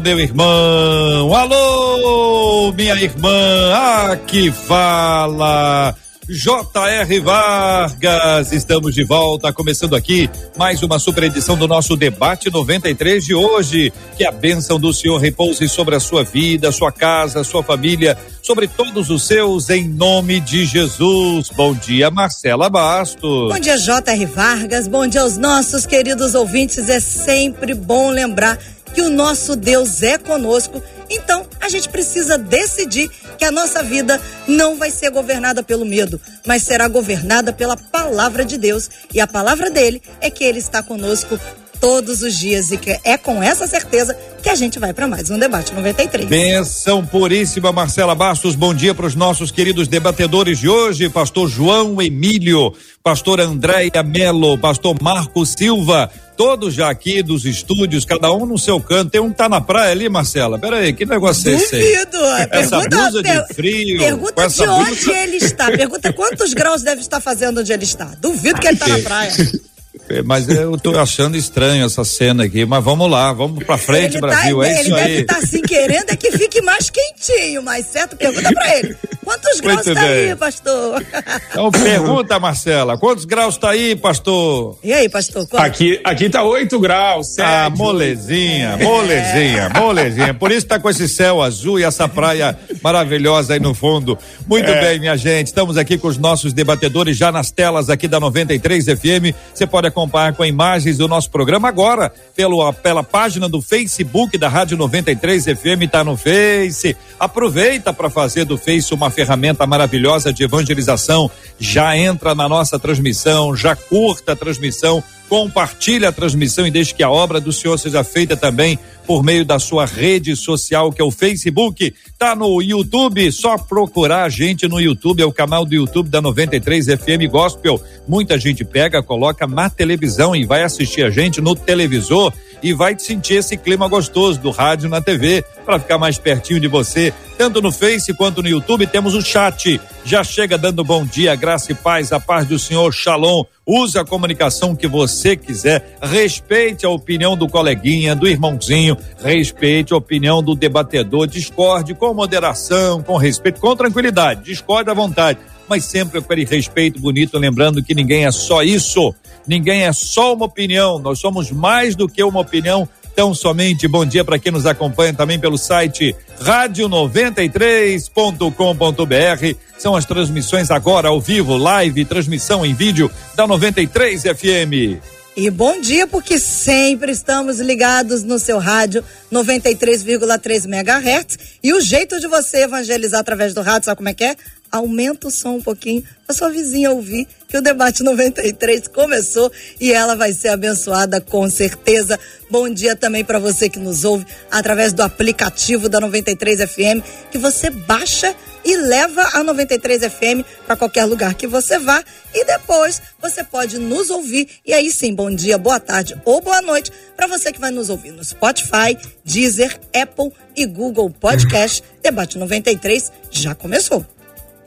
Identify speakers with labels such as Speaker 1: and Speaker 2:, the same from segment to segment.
Speaker 1: meu irmão. Alô, minha irmã. Aqui fala J.R. Vargas, estamos de volta, começando aqui mais uma super edição do nosso debate 93 de hoje. Que a bênção do Senhor repouse sobre a sua vida, sua casa, sua família, sobre todos os seus, em nome de Jesus. Bom dia, Marcela Bastos.
Speaker 2: Bom dia, J.R. Vargas. Bom dia aos nossos queridos ouvintes. É sempre bom lembrar que o nosso Deus é conosco então, a gente precisa decidir que a nossa vida não vai ser governada pelo medo, mas será governada pela palavra de Deus. E a palavra dele é que ele está conosco todos os dias e que é com essa certeza que a gente vai para mais um debate 93.
Speaker 1: Benção puríssima, Marcela Bastos. Bom dia para os nossos queridos debatedores de hoje, pastor João Emílio, pastor Andréia Melo, pastor Marco Silva, todos já aqui dos estúdios, cada um no seu canto. Tem um que tá na praia ali, Marcela. Pera aí, que negócio é esse aí?
Speaker 2: Duvido.
Speaker 1: Essa blusa de
Speaker 2: per-
Speaker 1: frio.
Speaker 2: Pergunta de onde
Speaker 1: blusa-
Speaker 2: ele está. Pergunta quantos graus deve estar fazendo onde ele está. Duvido que ele está na praia.
Speaker 1: É, Mas eu tô achando estranho essa cena aqui, mas vamos lá, vamos pra frente,
Speaker 2: ele
Speaker 1: Brasil,
Speaker 2: tá,
Speaker 1: é
Speaker 2: ele
Speaker 1: isso
Speaker 2: deve
Speaker 1: aí.
Speaker 2: estar assim querendo é que fique mais quentinho, mas certo? Pergunta pra ele. Quantos graus
Speaker 1: Muito
Speaker 2: tá
Speaker 1: bem.
Speaker 2: aí, pastor?
Speaker 1: Então pergunta, Marcela, quantos graus tá aí, pastor?
Speaker 2: E aí, pastor? Quanto?
Speaker 3: Aqui, aqui tá 8 graus,
Speaker 1: Ah,
Speaker 3: sete.
Speaker 1: molezinha, molezinha, molezinha. Por isso tá com esse céu azul e essa praia maravilhosa aí no fundo. Muito
Speaker 3: É.
Speaker 1: bem, minha gente. Estamos aqui com os nossos debatedores já nas telas aqui da 93 FM. Você pode acompanhar com imagens do nosso programa agora pelo, pela página do Facebook da Rádio 93 FM, tá no Face. Aproveita para fazer do Face uma ferramenta maravilhosa de evangelização. Já entra na nossa transmissão, já curta a transmissão compartilhe a transmissão e deixe que a obra do Senhor seja feita também por meio da sua rede social, que é o Facebook. Tá no YouTube, só procurar a gente no YouTube, é o canal do YouTube da 93 FM Gospel. Muita gente pega, coloca na televisão e vai assistir a gente no televisor e vai sentir esse clima gostoso do rádio na TV para ficar mais pertinho de você. Tanto no Face quanto no YouTube temos o chat. Já chega dando bom dia, graça e paz, a paz do Senhor, Shalom. Use a comunicação que você quiser. Respeite a opinião do coleguinha, do irmãozinho. Respeite a opinião do debatedor. Discorde com moderação, com respeito, com tranquilidade. Discorde à vontade. Mas sempre com aquele respeito bonito, lembrando que ninguém é só isso. Ninguém é só uma opinião. Nós somos mais do que uma opinião. Então, somente bom dia para quem nos acompanha também pelo site rádio93.com.br. São as transmissões agora ao vivo, live, transmissão em vídeo da 93 FM.
Speaker 2: E bom dia, porque sempre estamos ligados no seu rádio 93,3 MHz. E o jeito de você evangelizar através do rádio, sabe como é que é? Aumenta o som um pouquinho para sua vizinha ouvir que o debate 93 começou e ela vai ser abençoada com certeza. Bom dia também para você que nos ouve através do aplicativo da 93 FM, que você baixa e leva a 93 FM para qualquer lugar que você vá e depois você pode nos ouvir e aí sim, bom dia, boa tarde ou boa noite para você que vai nos ouvir no Spotify, Deezer, Apple e Google Podcast. Debate 93 já começou.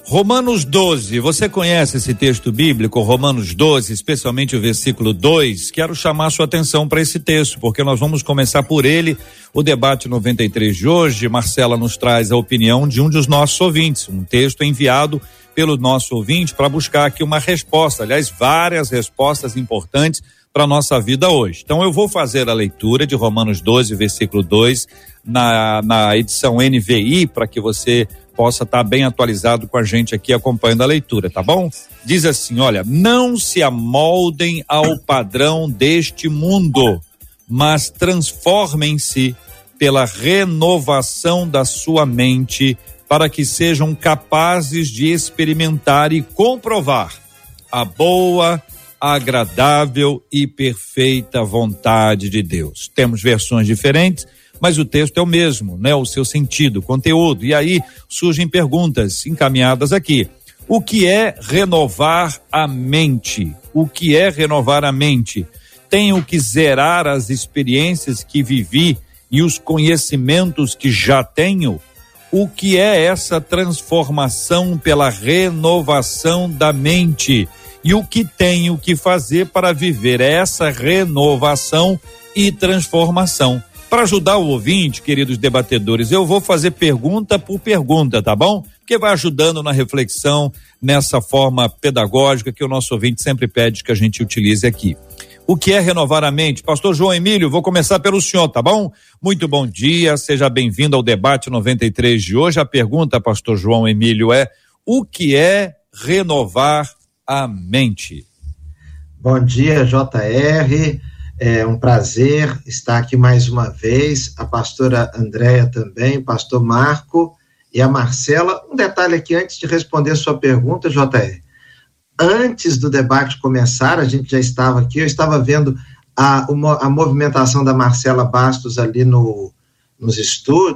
Speaker 1: Romanos 12, você conhece esse texto bíblico, Romanos 12, especialmente o versículo 2? Quero chamar sua atenção para esse texto, porque nós vamos começar por ele o debate 93 de hoje. Marcela nos traz a opinião de um dos nossos ouvintes, um texto enviado pelo nosso ouvinte para buscar aqui uma resposta, aliás, várias respostas importantes para nossa vida hoje. Então eu vou fazer a leitura de Romanos 12, versículo 2, na, na edição NVI, para que você possa estar bem atualizado com a gente aqui acompanhando a leitura, tá bom? Diz assim: olha, não se amoldem ao padrão deste mundo, mas transformem-se pela renovação da sua mente, para que sejam capazes de experimentar e comprovar a boa, agradável e perfeita vontade de Deus. Temos versões diferentes, mas o texto é o mesmo, né? O seu sentido, conteúdo. E aí surgem perguntas encaminhadas aqui. O que é renovar a mente? O que é renovar a mente? Tenho que zerar as experiências que vivi e os conhecimentos que já tenho? O que é essa transformação pela renovação da mente? E o que tenho que fazer para viver essa renovação e transformação? Para ajudar o ouvinte, queridos debatedores, eu vou fazer pergunta por pergunta, tá bom? Porque vai ajudando na reflexão, nessa forma pedagógica que o nosso ouvinte sempre pede que a gente utilize aqui. O que é renovar a mente? Pastor João Emílio, vou começar pelo senhor, tá bom? Muito bom dia, seja bem-vindo ao debate 93 de hoje. A pergunta, Pastor João Emílio, é: o que é renovar a mente?
Speaker 4: Bom dia, JR. É um prazer estar aqui mais uma vez. A pastora Andréia também, o pastor Marco e a Marcela. Um detalhe aqui antes de responder sua pergunta, JR. Antes do debate começar, a gente já estava aqui, eu estava vendo a, a movimentação da Marcela Bastos ali no, nos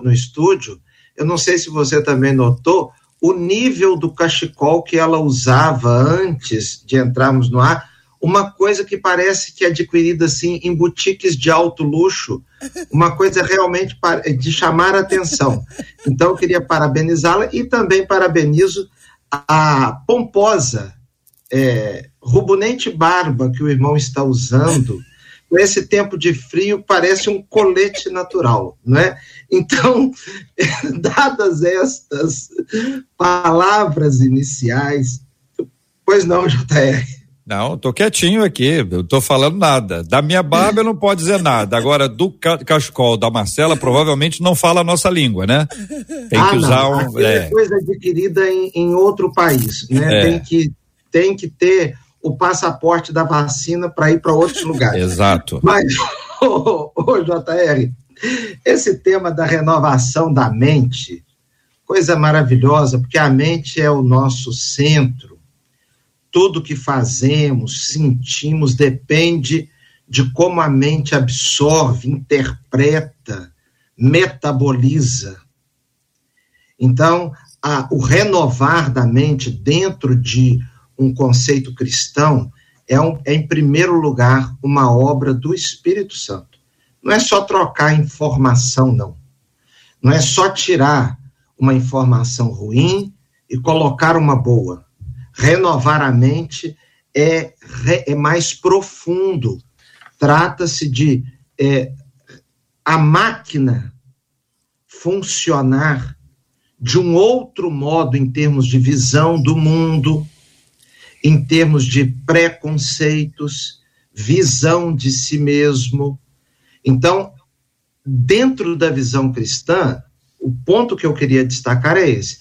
Speaker 4: no estúdio. Eu não sei se você também notou o nível do cachecol que ela usava antes de entrarmos no ar uma coisa que parece que é adquirida assim em boutiques de alto luxo, uma coisa realmente de chamar a atenção. Então eu queria parabenizá-la e também parabenizo a pomposa, é, rubunente barba que o irmão está usando. Com esse tempo de frio, parece um colete natural, não é? Então, dadas estas palavras iniciais, pois não, JR,
Speaker 1: não, tô quietinho aqui, eu tô falando nada. Da minha barba eu não pode dizer nada. Agora, do cachecol da Marcela, provavelmente não fala a nossa língua, né?
Speaker 4: Tem ah, que usar não. um. É. coisa adquirida em, em outro país, né? É. Tem, que, tem que ter o passaporte da vacina para ir para outros lugares.
Speaker 1: Exato.
Speaker 4: Mas, ô, ô, JR, esse tema da renovação da mente, coisa maravilhosa, porque a mente é o nosso centro tudo que fazemos, sentimos, depende de como a mente absorve, interpreta, metaboliza. Então, a, o renovar da mente dentro de um conceito cristão é, um, é, em primeiro lugar, uma obra do Espírito Santo. Não é só trocar informação, não. Não é só tirar uma informação ruim e colocar uma boa renovar a mente é, é mais profundo. Trata-se de é, a máquina funcionar de um outro modo em termos de visão do mundo, em termos de preconceitos, visão de si mesmo. Então, dentro da visão cristã, o ponto que eu queria destacar é esse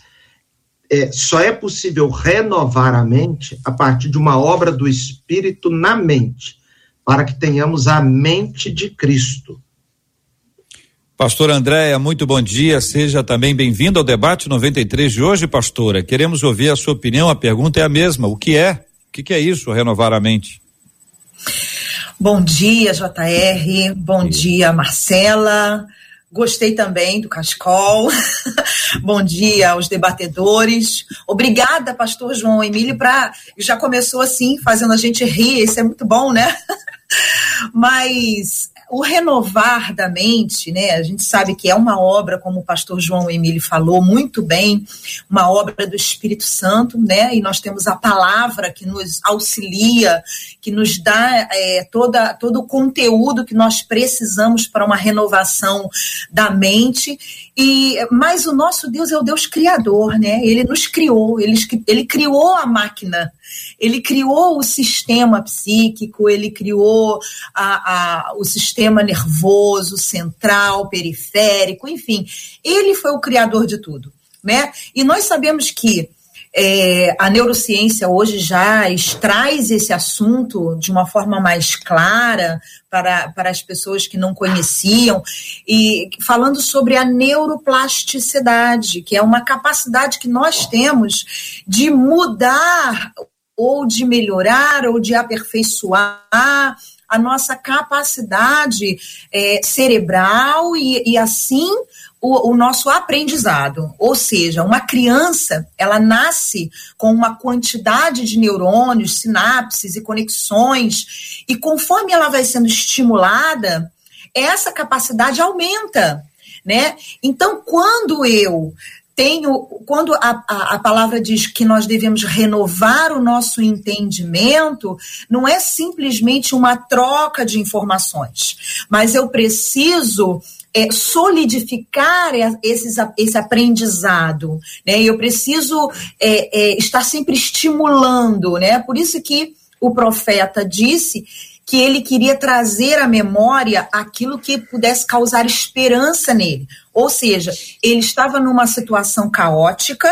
Speaker 4: é, só é possível renovar a mente a partir de uma obra do Espírito na mente, para que tenhamos a mente de Cristo.
Speaker 1: Pastor Andréia, muito bom dia. Seja também bem-vindo ao debate 93 de hoje, pastora. Queremos ouvir a sua opinião. A pergunta é a mesma: o que é? O que, que é isso, renovar a mente?
Speaker 5: Bom dia, JR. Bom dia, Marcela. Gostei também do Cascol. Bom dia aos debatedores. Obrigada, pastor João Emílio, para já começou assim, fazendo a gente rir, isso é muito bom, né? Mas o renovar da mente, né? A gente sabe que é uma obra, como o pastor João Emílio falou muito bem, uma obra do Espírito Santo, né? E nós temos a palavra que nos auxilia, que nos dá é, toda, todo o conteúdo que nós precisamos para uma renovação da mente. E mas o nosso Deus é o Deus criador, né? Ele nos criou, ele, ele criou a máquina ele criou o sistema psíquico, ele criou a, a, o sistema nervoso, central, periférico, enfim, ele foi o criador de tudo. Né? E nós sabemos que é, a neurociência hoje já traz esse assunto de uma forma mais clara para, para as pessoas que não conheciam, e falando sobre a neuroplasticidade, que é uma capacidade que nós temos de mudar ou de melhorar ou de aperfeiçoar a nossa capacidade é, cerebral e, e assim o, o, nosso aprendizado. Ou seja, uma criança, ela nasce com uma quantidade de neurônios, sinapses e conexões, e conforme ela vai sendo estimulada, essa capacidade aumenta. Né? Então, quando eu tenho, quando a, a, a, palavra diz que nós devemos renovar o nosso entendimento, não é simplesmente uma troca de informações, mas eu preciso é, solidificar esses, esse aprendizado, né? Eu preciso é, é, estar sempre estimulando, né? Por isso que o profeta disse que ele queria trazer à memória aquilo que pudesse causar esperança nele. Ou seja, ele estava numa situação caótica,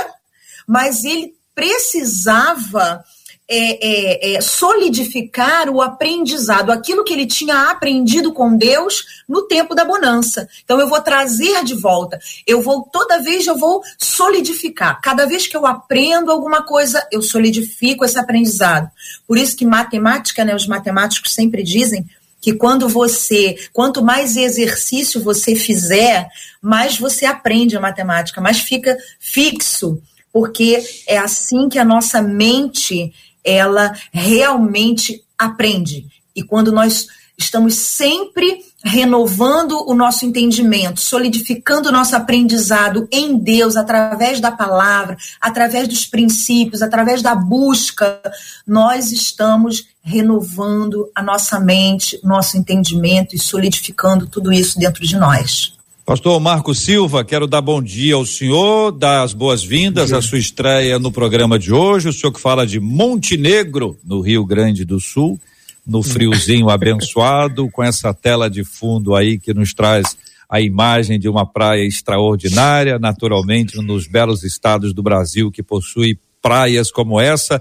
Speaker 5: mas ele precisava é, é, é, solidificar o aprendizado, aquilo que ele tinha aprendido com Deus no tempo da bonança. Então eu vou trazer de volta. Eu vou toda vez eu vou solidificar. Cada vez que eu aprendo alguma coisa, eu solidifico esse aprendizado. Por isso que matemática, né, os matemáticos sempre dizem que quando você, quanto mais exercício você fizer, mais você aprende a matemática, mais fica fixo, porque é assim que a nossa mente ela realmente aprende. E quando nós estamos sempre renovando o nosso entendimento, solidificando o nosso aprendizado em Deus através da palavra, através dos princípios, através da busca, nós estamos renovando a nossa mente, nosso entendimento e solidificando tudo isso dentro de nós.
Speaker 1: Pastor Marco Silva, quero dar bom dia ao senhor, dar as boas-vindas à sua estreia no programa de hoje. O senhor que fala de Montenegro, no Rio Grande do Sul, no friozinho abençoado, com essa tela de fundo aí que nos traz a imagem de uma praia extraordinária, naturalmente, um dos belos estados do Brasil que possui praias como essa.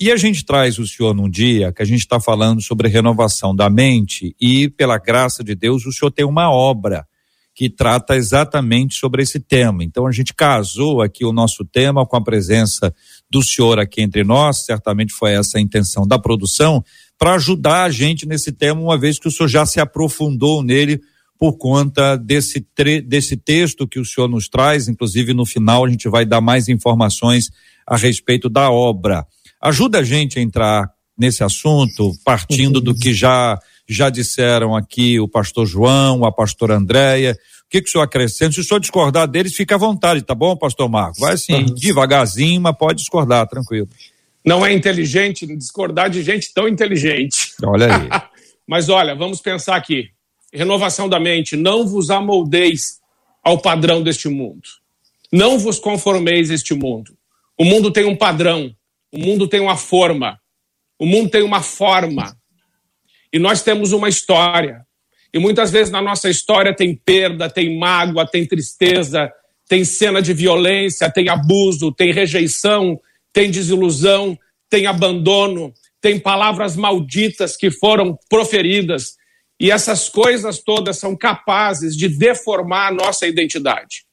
Speaker 1: E a gente traz o senhor num dia que a gente está falando sobre renovação da mente e, pela graça de Deus, o senhor tem uma obra que trata exatamente sobre esse tema. Então a gente casou aqui o nosso tema com a presença do senhor aqui entre nós, certamente foi essa a intenção da produção, para ajudar a gente nesse tema, uma vez que o senhor já se aprofundou nele por conta desse, desse texto que o senhor nos traz, inclusive no final a gente vai dar mais informações a respeito da obra. Ajuda a gente a entrar nesse assunto, partindo do que já já disseram aqui o pastor João, a pastora Andréia. O que, que o senhor acrescenta? Se o senhor discordar deles, fica à vontade, tá bom, pastor Marco? Vai assim, devagarzinho, mas pode discordar, tranquilo.
Speaker 3: Não é inteligente discordar de gente tão inteligente.
Speaker 1: Olha aí.
Speaker 3: mas olha, vamos pensar aqui. Renovação da mente. Não vos amoldeis ao padrão deste mundo. Não vos conformeis a este mundo. O mundo tem um padrão. O mundo tem uma forma. O mundo tem uma forma. E nós temos uma história. E muitas vezes na nossa história tem perda, tem mágoa, tem tristeza, tem cena de violência, tem abuso, tem rejeição, tem desilusão, tem abandono, tem palavras malditas que foram proferidas. E essas coisas todas são capazes de deformar a nossa identidade.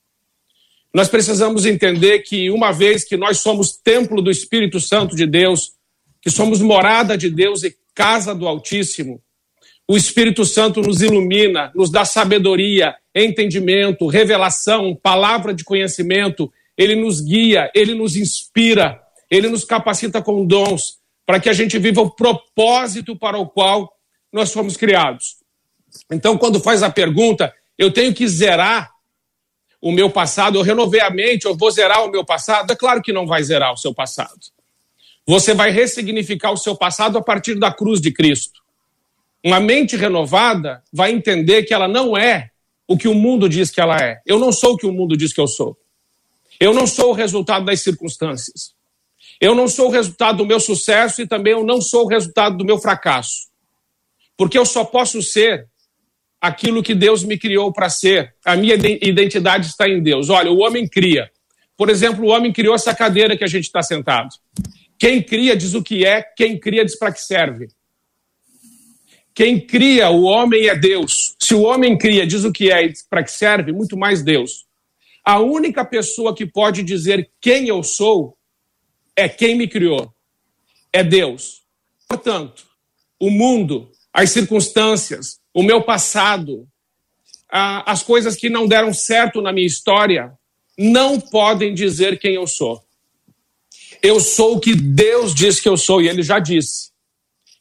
Speaker 3: Nós precisamos entender que, uma vez que nós somos templo do Espírito Santo de Deus, que somos morada de Deus e casa do Altíssimo. O Espírito Santo nos ilumina, nos dá sabedoria, entendimento, revelação, palavra de conhecimento. Ele nos guia, ele nos inspira, ele nos capacita com dons para que a gente viva o propósito para o qual nós fomos criados. Então, quando faz a pergunta, eu tenho que zerar o meu passado, eu renovei a mente, eu vou zerar o meu passado? É claro que não vai zerar o seu passado. Você vai ressignificar o seu passado a partir da cruz de Cristo. Uma mente renovada vai entender que ela não é o que o mundo diz que ela é. Eu não sou o que o mundo diz que eu sou. Eu não sou o resultado das circunstâncias. Eu não sou o resultado do meu sucesso e também eu não sou o resultado do meu fracasso. Porque eu só posso ser aquilo que Deus me criou para ser. A minha identidade está em Deus. Olha, o homem cria. Por exemplo, o homem criou essa cadeira que a gente está sentado. Quem cria diz o que é, quem cria diz para que serve. Quem cria o homem é Deus. Se o homem cria, diz o que é e para que serve, muito mais Deus. A única pessoa que pode dizer quem eu sou é quem me criou. É Deus. Portanto, o mundo, as circunstâncias, o meu passado, as coisas que não deram certo na minha história, não podem dizer quem eu sou. Eu sou o que Deus diz que eu sou, e Ele já disse.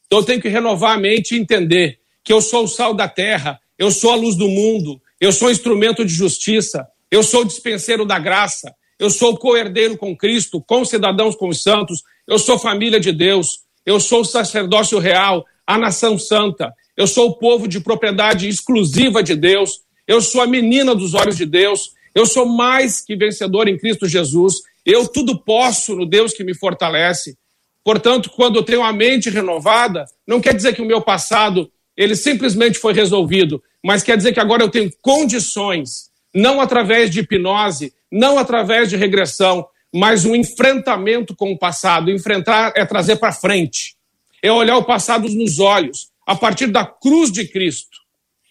Speaker 3: Então eu tenho que renovar a mente e entender que eu sou o sal da terra, eu sou a luz do mundo, eu sou instrumento de justiça, eu sou o dispenseiro da graça, eu sou co-herdeiro com Cristo, com cidadãos com os santos, eu sou família de Deus, eu sou o sacerdócio real, a nação santa, eu sou o povo de propriedade exclusiva de Deus, eu sou a menina dos olhos de Deus, eu sou mais que vencedor em Cristo Jesus, eu tudo posso no Deus que me fortalece. Portanto, quando eu tenho a mente renovada, não quer dizer que o meu passado ele simplesmente foi resolvido, mas quer dizer que agora eu tenho condições, não através de hipnose, não através de regressão, mas um enfrentamento com o passado. Enfrentar é trazer para frente, é olhar o passado nos olhos, a partir da cruz de Cristo,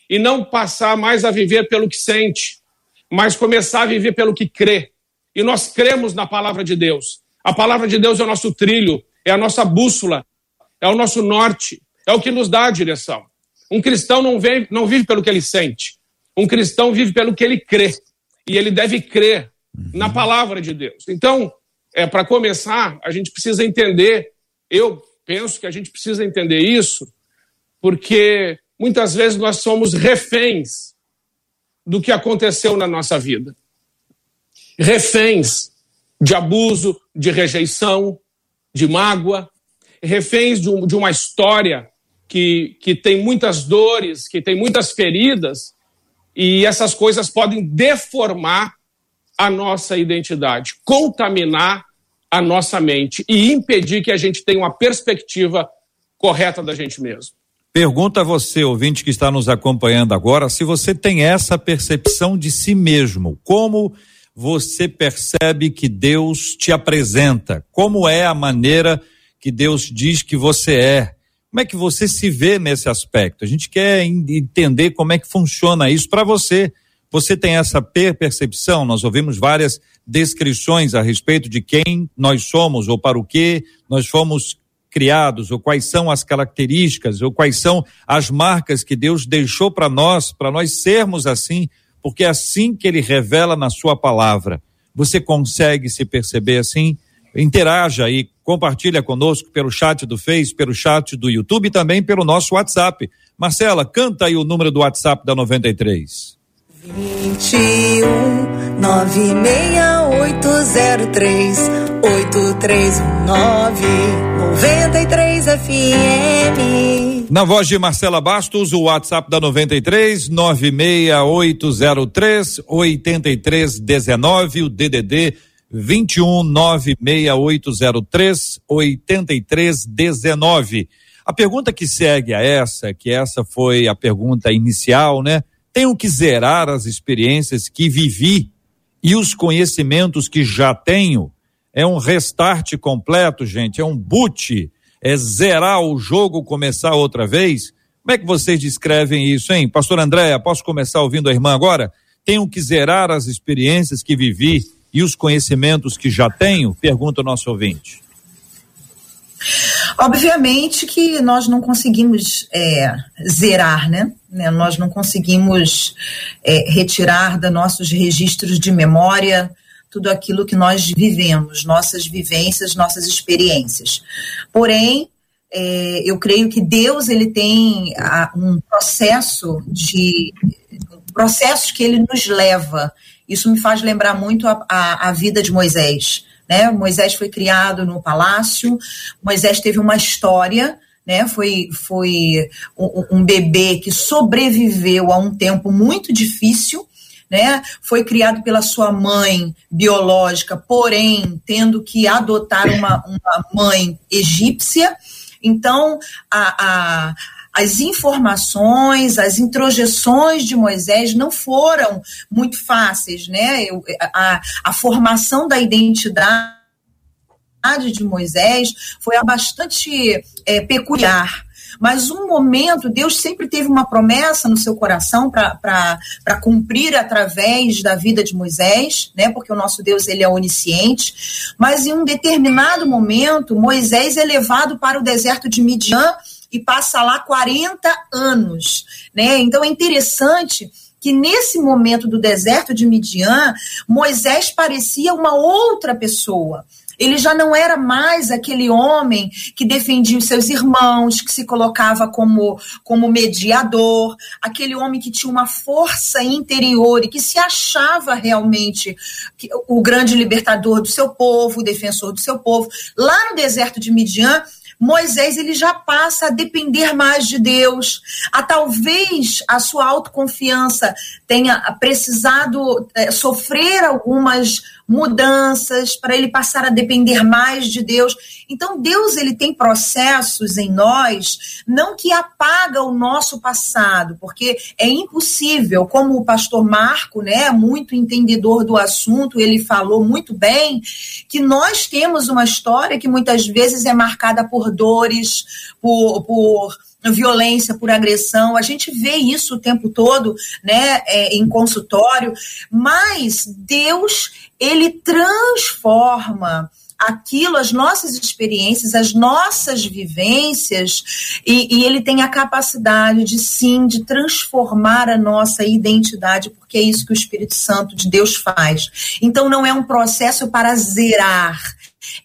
Speaker 3: e não passar mais a viver pelo que sente, mas começar a viver pelo que crê. E nós cremos na palavra de Deus. A palavra de Deus é o nosso trilho, é a nossa bússola, é o nosso norte, é o que nos dá a direção. Um cristão não, vem, não vive pelo que ele sente. Um cristão vive pelo que ele crê. E ele deve crer na palavra de Deus. Então, é, para começar, a gente precisa entender, eu penso que a gente precisa entender isso, porque muitas vezes nós somos reféns do que aconteceu na nossa vida. Reféns de abuso, de rejeição, de mágoa, reféns de, um, de uma história que, que tem muitas dores, que tem muitas feridas, e essas coisas podem deformar a nossa identidade, contaminar a nossa mente e impedir que a gente tenha uma perspectiva correta da gente mesmo.
Speaker 1: Pergunta a você, ouvinte que está nos acompanhando agora, se você tem essa percepção de si mesmo. Como você percebe que Deus te apresenta? Como é a maneira que Deus diz que você é? Como é que você se vê nesse aspecto? A gente quer entender como é que funciona isso para você. Você tem essa percepção? Nós ouvimos várias descrições a respeito de quem nós somos ou para o que nós fomos criados, ou quais são as características, ou quais são as marcas que Deus deixou para nós, para nós sermos assim, porque é assim que ele revela na sua palavra. Você consegue se perceber assim? Interaja aí compartilha conosco pelo chat do Face, pelo chat do YouTube e também pelo nosso WhatsApp. Marcela, canta aí o número do WhatsApp da 93.
Speaker 2: 21 96803 8319 93 FM.
Speaker 1: Na voz de Marcela Bastos, o WhatsApp da 93 96803 8319, o DDD 21 96803 8319. A pergunta que segue a essa, que essa foi a pergunta inicial, né? Tenho que zerar as experiências que vivi e os conhecimentos que já tenho. É um restart completo, gente, é um boot, é zerar o jogo, começar outra vez. Como é que vocês descrevem isso, hein? Pastor Andréia, posso começar ouvindo a irmã agora? Tenho que zerar as experiências que vivi e os conhecimentos que já tenho? Pergunta o nosso ouvinte.
Speaker 5: Obviamente que nós não conseguimos é, zerar, né? né? Nós não conseguimos é, retirar dos nossos registros de memória tudo aquilo que nós vivemos, nossas vivências, nossas experiências. Porém, é, eu creio que Deus ele tem a, um processo de processos que ele nos leva isso me faz lembrar muito a, a, a vida de Moisés. Né? Moisés foi criado no palácio, Moisés teve uma história, né? Foi, foi um, um, bebê que sobreviveu a um tempo muito difícil, né? Foi criado pela sua mãe biológica, porém tendo que adotar uma, uma mãe egípcia. Então, a, a, as informações, as introjeções de Moisés não foram muito fáceis, né? A, a formação da identidade de Moisés foi bastante é, peculiar. Mas um momento, Deus sempre teve uma promessa no seu coração para cumprir através da vida de Moisés, né? Porque o nosso Deus ele é onisciente. Mas em um determinado momento, Moisés é levado para o deserto de Midian e passa lá 40 anos, né? Então é interessante que nesse momento do deserto de Midian, Moisés parecia uma outra pessoa. Ele já não era mais aquele homem que defendia os seus irmãos, que se colocava como, como mediador, aquele homem que tinha uma força interior e que se achava realmente o grande libertador do seu povo, o defensor do seu povo. Lá no deserto de Midian, Moisés ele já passa a depender mais de Deus, a talvez a sua autoconfiança tenha precisado é, sofrer algumas mudanças, para ele passar a depender mais de Deus. Então Deus ele tem processos em nós, não que apaga o nosso passado, porque é impossível, como o pastor Marco, né, muito entendedor do assunto, ele falou muito bem, que nós temos uma história que muitas vezes é marcada por dores, por, por violência, por agressão. A gente vê isso o tempo todo, né, é, em consultório, mas Deus, ele transforma aquilo, as nossas experiências, as nossas vivências, e, e, ele tem a capacidade de sim, de transformar a nossa identidade, porque é isso que o Espírito Santo de Deus faz. Então não é um processo para zerar,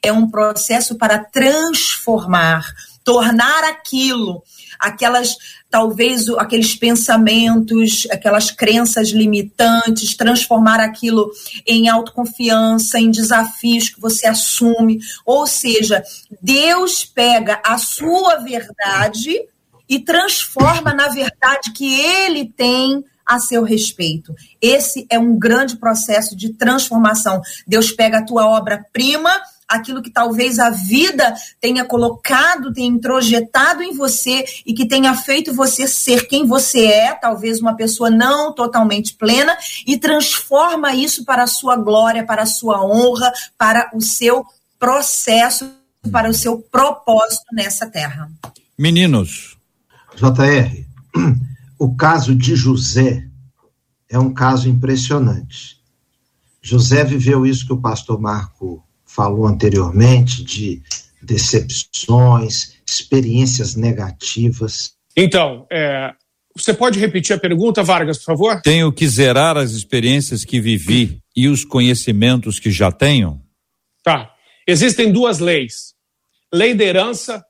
Speaker 5: é um processo para transformar, tornar aquilo aquelas talvez aqueles pensamentos, aquelas crenças limitantes, transformar aquilo em autoconfiança, em desafios que você assume. Ou seja, Deus pega a sua verdade e transforma na verdade que ele tem a seu respeito. Esse é um grande processo de transformação. Deus pega a tua obra-prima aquilo que talvez a vida tenha colocado, tenha introjetado em você e que tenha feito você ser quem você é, talvez uma pessoa não totalmente plena, e transforma isso para a sua glória, para a sua honra, para o seu processo, para o seu propósito nessa terra.
Speaker 1: Meninos.
Speaker 4: JR, o caso de José é um caso impressionante. José viveu isso que o pastor Marco falou anteriormente de decepções, experiências negativas.
Speaker 3: Então, é, você pode repetir a pergunta, Vargas, por favor?
Speaker 1: Tenho que zerar as experiências que vivi e os conhecimentos que já tenho?
Speaker 3: Tá. Existem duas leis: lei da herança,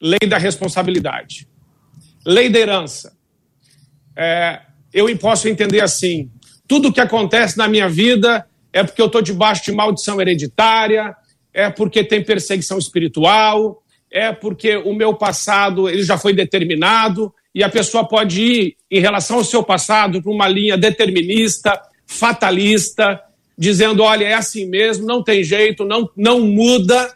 Speaker 3: lei da responsabilidade. Lei da herança. É, eu posso entender assim: tudo que acontece na minha vida é porque eu estou debaixo de maldição hereditária, é porque tem perseguição espiritual, é porque o meu passado ele já foi determinado e a pessoa pode ir em relação ao seu passado para uma linha determinista, fatalista, dizendo, olha, é assim mesmo, não tem jeito, não, não muda.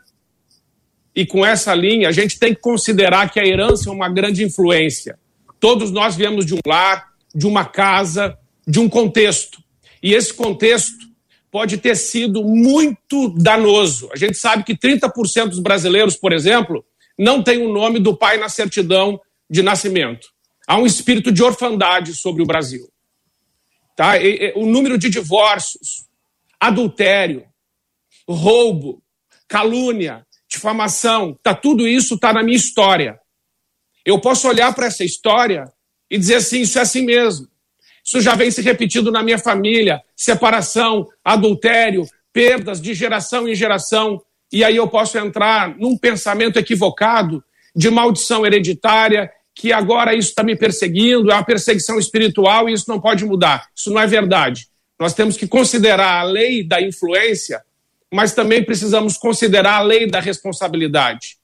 Speaker 3: E com essa linha, a gente tem que considerar que a herança é uma grande influência. Todos nós viemos de um lar, de uma casa, de um contexto. E esse contexto pode ter sido muito danoso. A gente sabe que 30% dos brasileiros, por exemplo, não tem o nome do pai na certidão de nascimento. Há um espírito de orfandade sobre o Brasil. Tá? E, e, o número de divórcios, adultério, roubo, calúnia, difamação, tá, tudo isso está na minha história. Eu posso olhar para essa história e dizer assim: isso é assim mesmo. Isso já vem se repetindo na minha família: separação, adultério, perdas de geração em geração. E aí eu posso entrar num pensamento equivocado de maldição hereditária, que agora isso está me perseguindo, é uma perseguição espiritual e isso não pode mudar. Isso não é verdade. Nós temos que considerar a lei da influência, mas também precisamos considerar a lei da responsabilidade.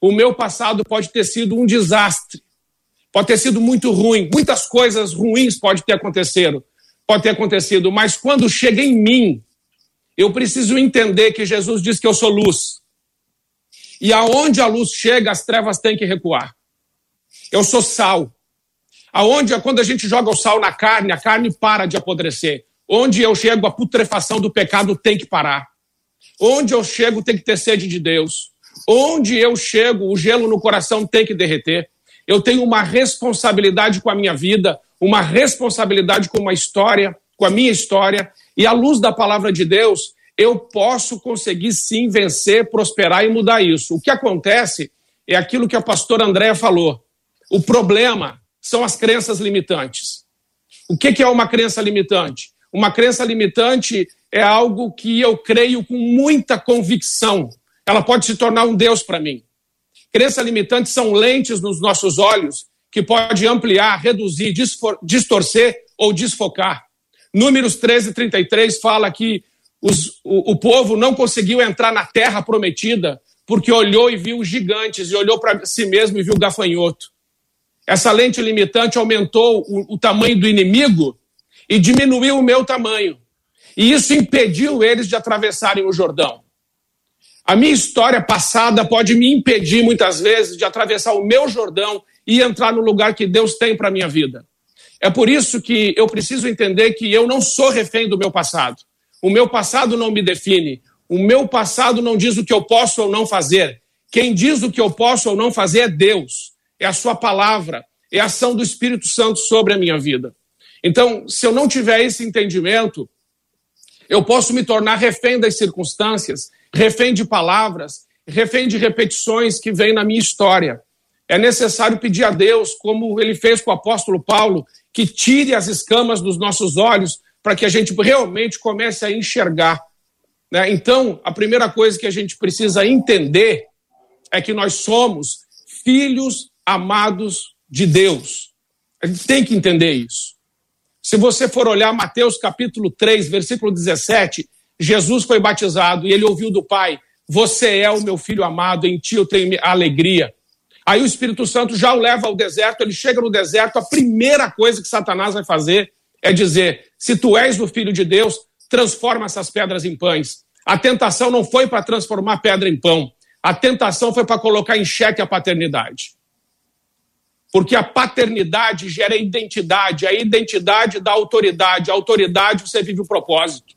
Speaker 3: O meu passado pode ter sido um desastre, Pode ter sido muito ruim, muitas coisas ruins podem ter acontecido, pode ter acontecido, mas quando chega em mim, eu preciso entender que Jesus diz que eu sou luz. E aonde a luz chega, as trevas têm que recuar. Eu sou sal. Aonde, quando a gente joga o sal na carne, a carne para de apodrecer. Onde eu chego, a putrefação do pecado tem que parar. Onde eu chego, tem que ter sede de Deus. Onde eu chego, o gelo no coração tem que derreter. Eu tenho uma responsabilidade com a minha vida, uma responsabilidade com uma história, com a minha história, e à luz da palavra de Deus, eu posso conseguir sim vencer, prosperar e mudar isso. O que acontece é aquilo que a pastora Andréa falou. O problema são as crenças limitantes. O que é uma crença limitante? Uma crença limitante é algo que eu creio com muita convicção. Ela pode se tornar um Deus para mim. Crença limitante são lentes nos nossos olhos que pode ampliar, reduzir, distorcer ou desfocar. Números 13 e 33 fala que os, o, o povo não conseguiu entrar na terra prometida porque olhou e viu gigantes, e olhou para si mesmo e viu gafanhoto. Essa lente limitante aumentou o, o tamanho do inimigo e diminuiu o meu tamanho. E isso impediu eles de atravessarem o Jordão. A minha história passada pode me impedir muitas vezes de atravessar o meu Jordão e entrar no lugar que Deus tem para minha vida. É por isso que eu preciso entender que eu não sou refém do meu passado. O meu passado não me define. O meu passado não diz o que eu posso ou não fazer. Quem diz o que eu posso ou não fazer é Deus, é a Sua palavra, é a ação do Espírito Santo sobre a minha vida. Então, se eu não tiver esse entendimento, eu posso me tornar refém das circunstâncias, refém de palavras, refém de repetições que vêm na minha história. É necessário pedir a Deus, como ele fez com o apóstolo Paulo, que tire as escamas dos nossos olhos para que a gente realmente comece a enxergar né? Então, a primeira coisa que a gente precisa entender é que nós somos filhos amados de Deus. A gente tem que entender isso. Se você for olhar Mateus capítulo 3, versículo 17, Jesus foi batizado e ele ouviu do Pai: Você é o meu filho amado, em ti eu tenho alegria. Aí o Espírito Santo já o leva ao deserto, ele chega no deserto, a primeira coisa que Satanás vai fazer é dizer: Se tu és o filho de Deus, transforma essas pedras em pães. A tentação não foi para transformar pedra em pão. A tentação foi para colocar em xeque a paternidade. Porque a paternidade gera identidade, a identidade dá autoridade, a autoridade você vive o propósito.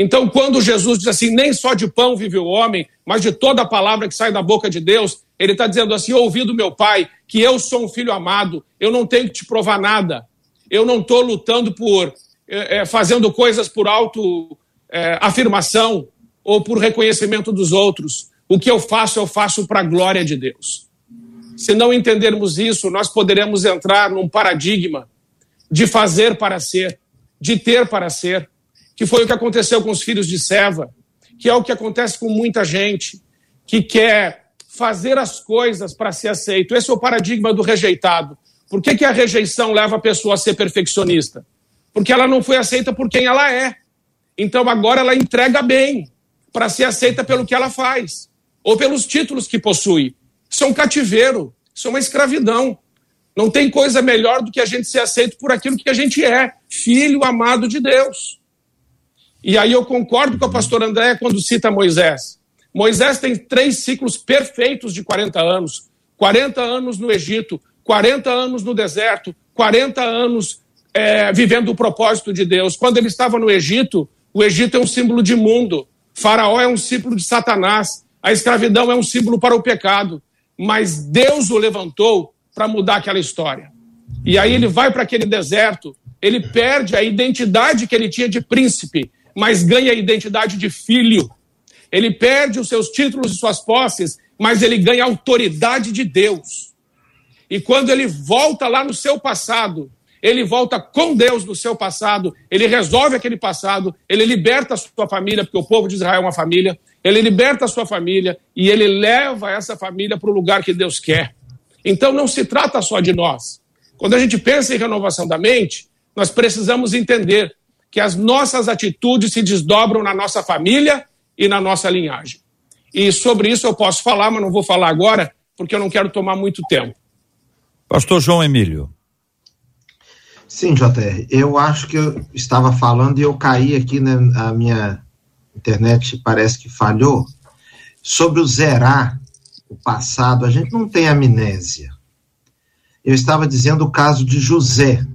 Speaker 3: Então, quando Jesus diz assim, nem só de pão vive o homem, mas de toda a palavra que sai da boca de Deus, ele está dizendo assim: ouvi do meu pai que eu sou um filho amado, eu não tenho que te provar nada, eu não estou lutando por, é, fazendo coisas por alto é, afirmação ou por reconhecimento dos outros. O que eu faço, eu faço para a glória de Deus. Se não entendermos isso, nós poderemos entrar num paradigma de fazer para ser, de ter para ser, que foi o que aconteceu com os filhos de Seva, que é o que acontece com muita gente que quer fazer as coisas para ser aceito. Esse é o paradigma do rejeitado. Por que, que a rejeição leva a pessoa a ser perfeccionista? Porque ela não foi aceita por quem ela é. Então agora ela entrega bem para ser aceita pelo que ela faz ou pelos títulos que possui. Isso é um cativeiro, isso é uma escravidão. Não tem coisa melhor do que a gente ser aceito por aquilo que a gente é, filho amado de Deus. E aí eu concordo com a pastora André quando cita Moisés. Moisés tem três ciclos perfeitos de 40 anos: 40 anos no Egito, 40 anos no deserto, 40 anos é, vivendo o propósito de Deus. Quando ele estava no Egito, o Egito é um símbolo de mundo. Faraó é um símbolo de Satanás. A escravidão é um símbolo para o pecado. Mas Deus o levantou para mudar aquela história. E aí ele vai para aquele deserto, ele perde a identidade que ele tinha de príncipe, mas ganha a identidade de filho. Ele perde os seus títulos e suas posses, mas ele ganha a autoridade de Deus. E quando ele volta lá no seu passado, ele volta com Deus do seu passado, ele resolve aquele passado, ele liberta a sua família, porque o povo de Israel é uma família, ele liberta a sua família e ele leva essa família para o lugar que Deus quer. Então não se trata só de nós. Quando a gente pensa em renovação da mente, nós precisamos entender que as nossas atitudes se desdobram na nossa família e na nossa linhagem. E sobre isso eu posso falar, mas não vou falar agora, porque eu não quero tomar muito tempo.
Speaker 1: Pastor João Emílio.
Speaker 4: Sim, JR. Eu acho que eu estava falando e eu caí aqui, né? A minha internet parece que falhou. Sobre o zerar o passado, a gente não tem amnésia. Eu estava dizendo o caso de José,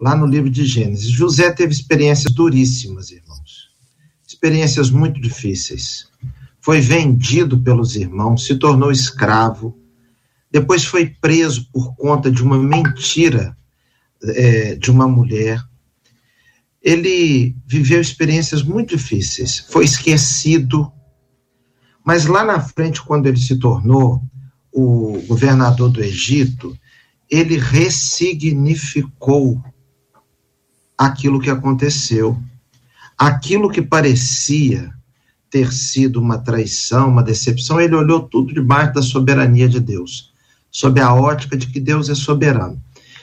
Speaker 4: lá no livro de Gênesis. José teve experiências duríssimas, irmãos. Experiências muito difíceis. Foi vendido pelos irmãos, se tornou escravo, depois foi preso por conta de uma mentira é, de uma mulher. Ele viveu experiências muito difíceis, foi esquecido, Mas lá na frente, quando ele se tornou o governador do Egito, ele ressignificou aquilo que aconteceu. Aquilo que parecia ter sido uma traição, uma decepção, ele olhou tudo debaixo da soberania de Deus, sob a ótica de que Deus é soberano.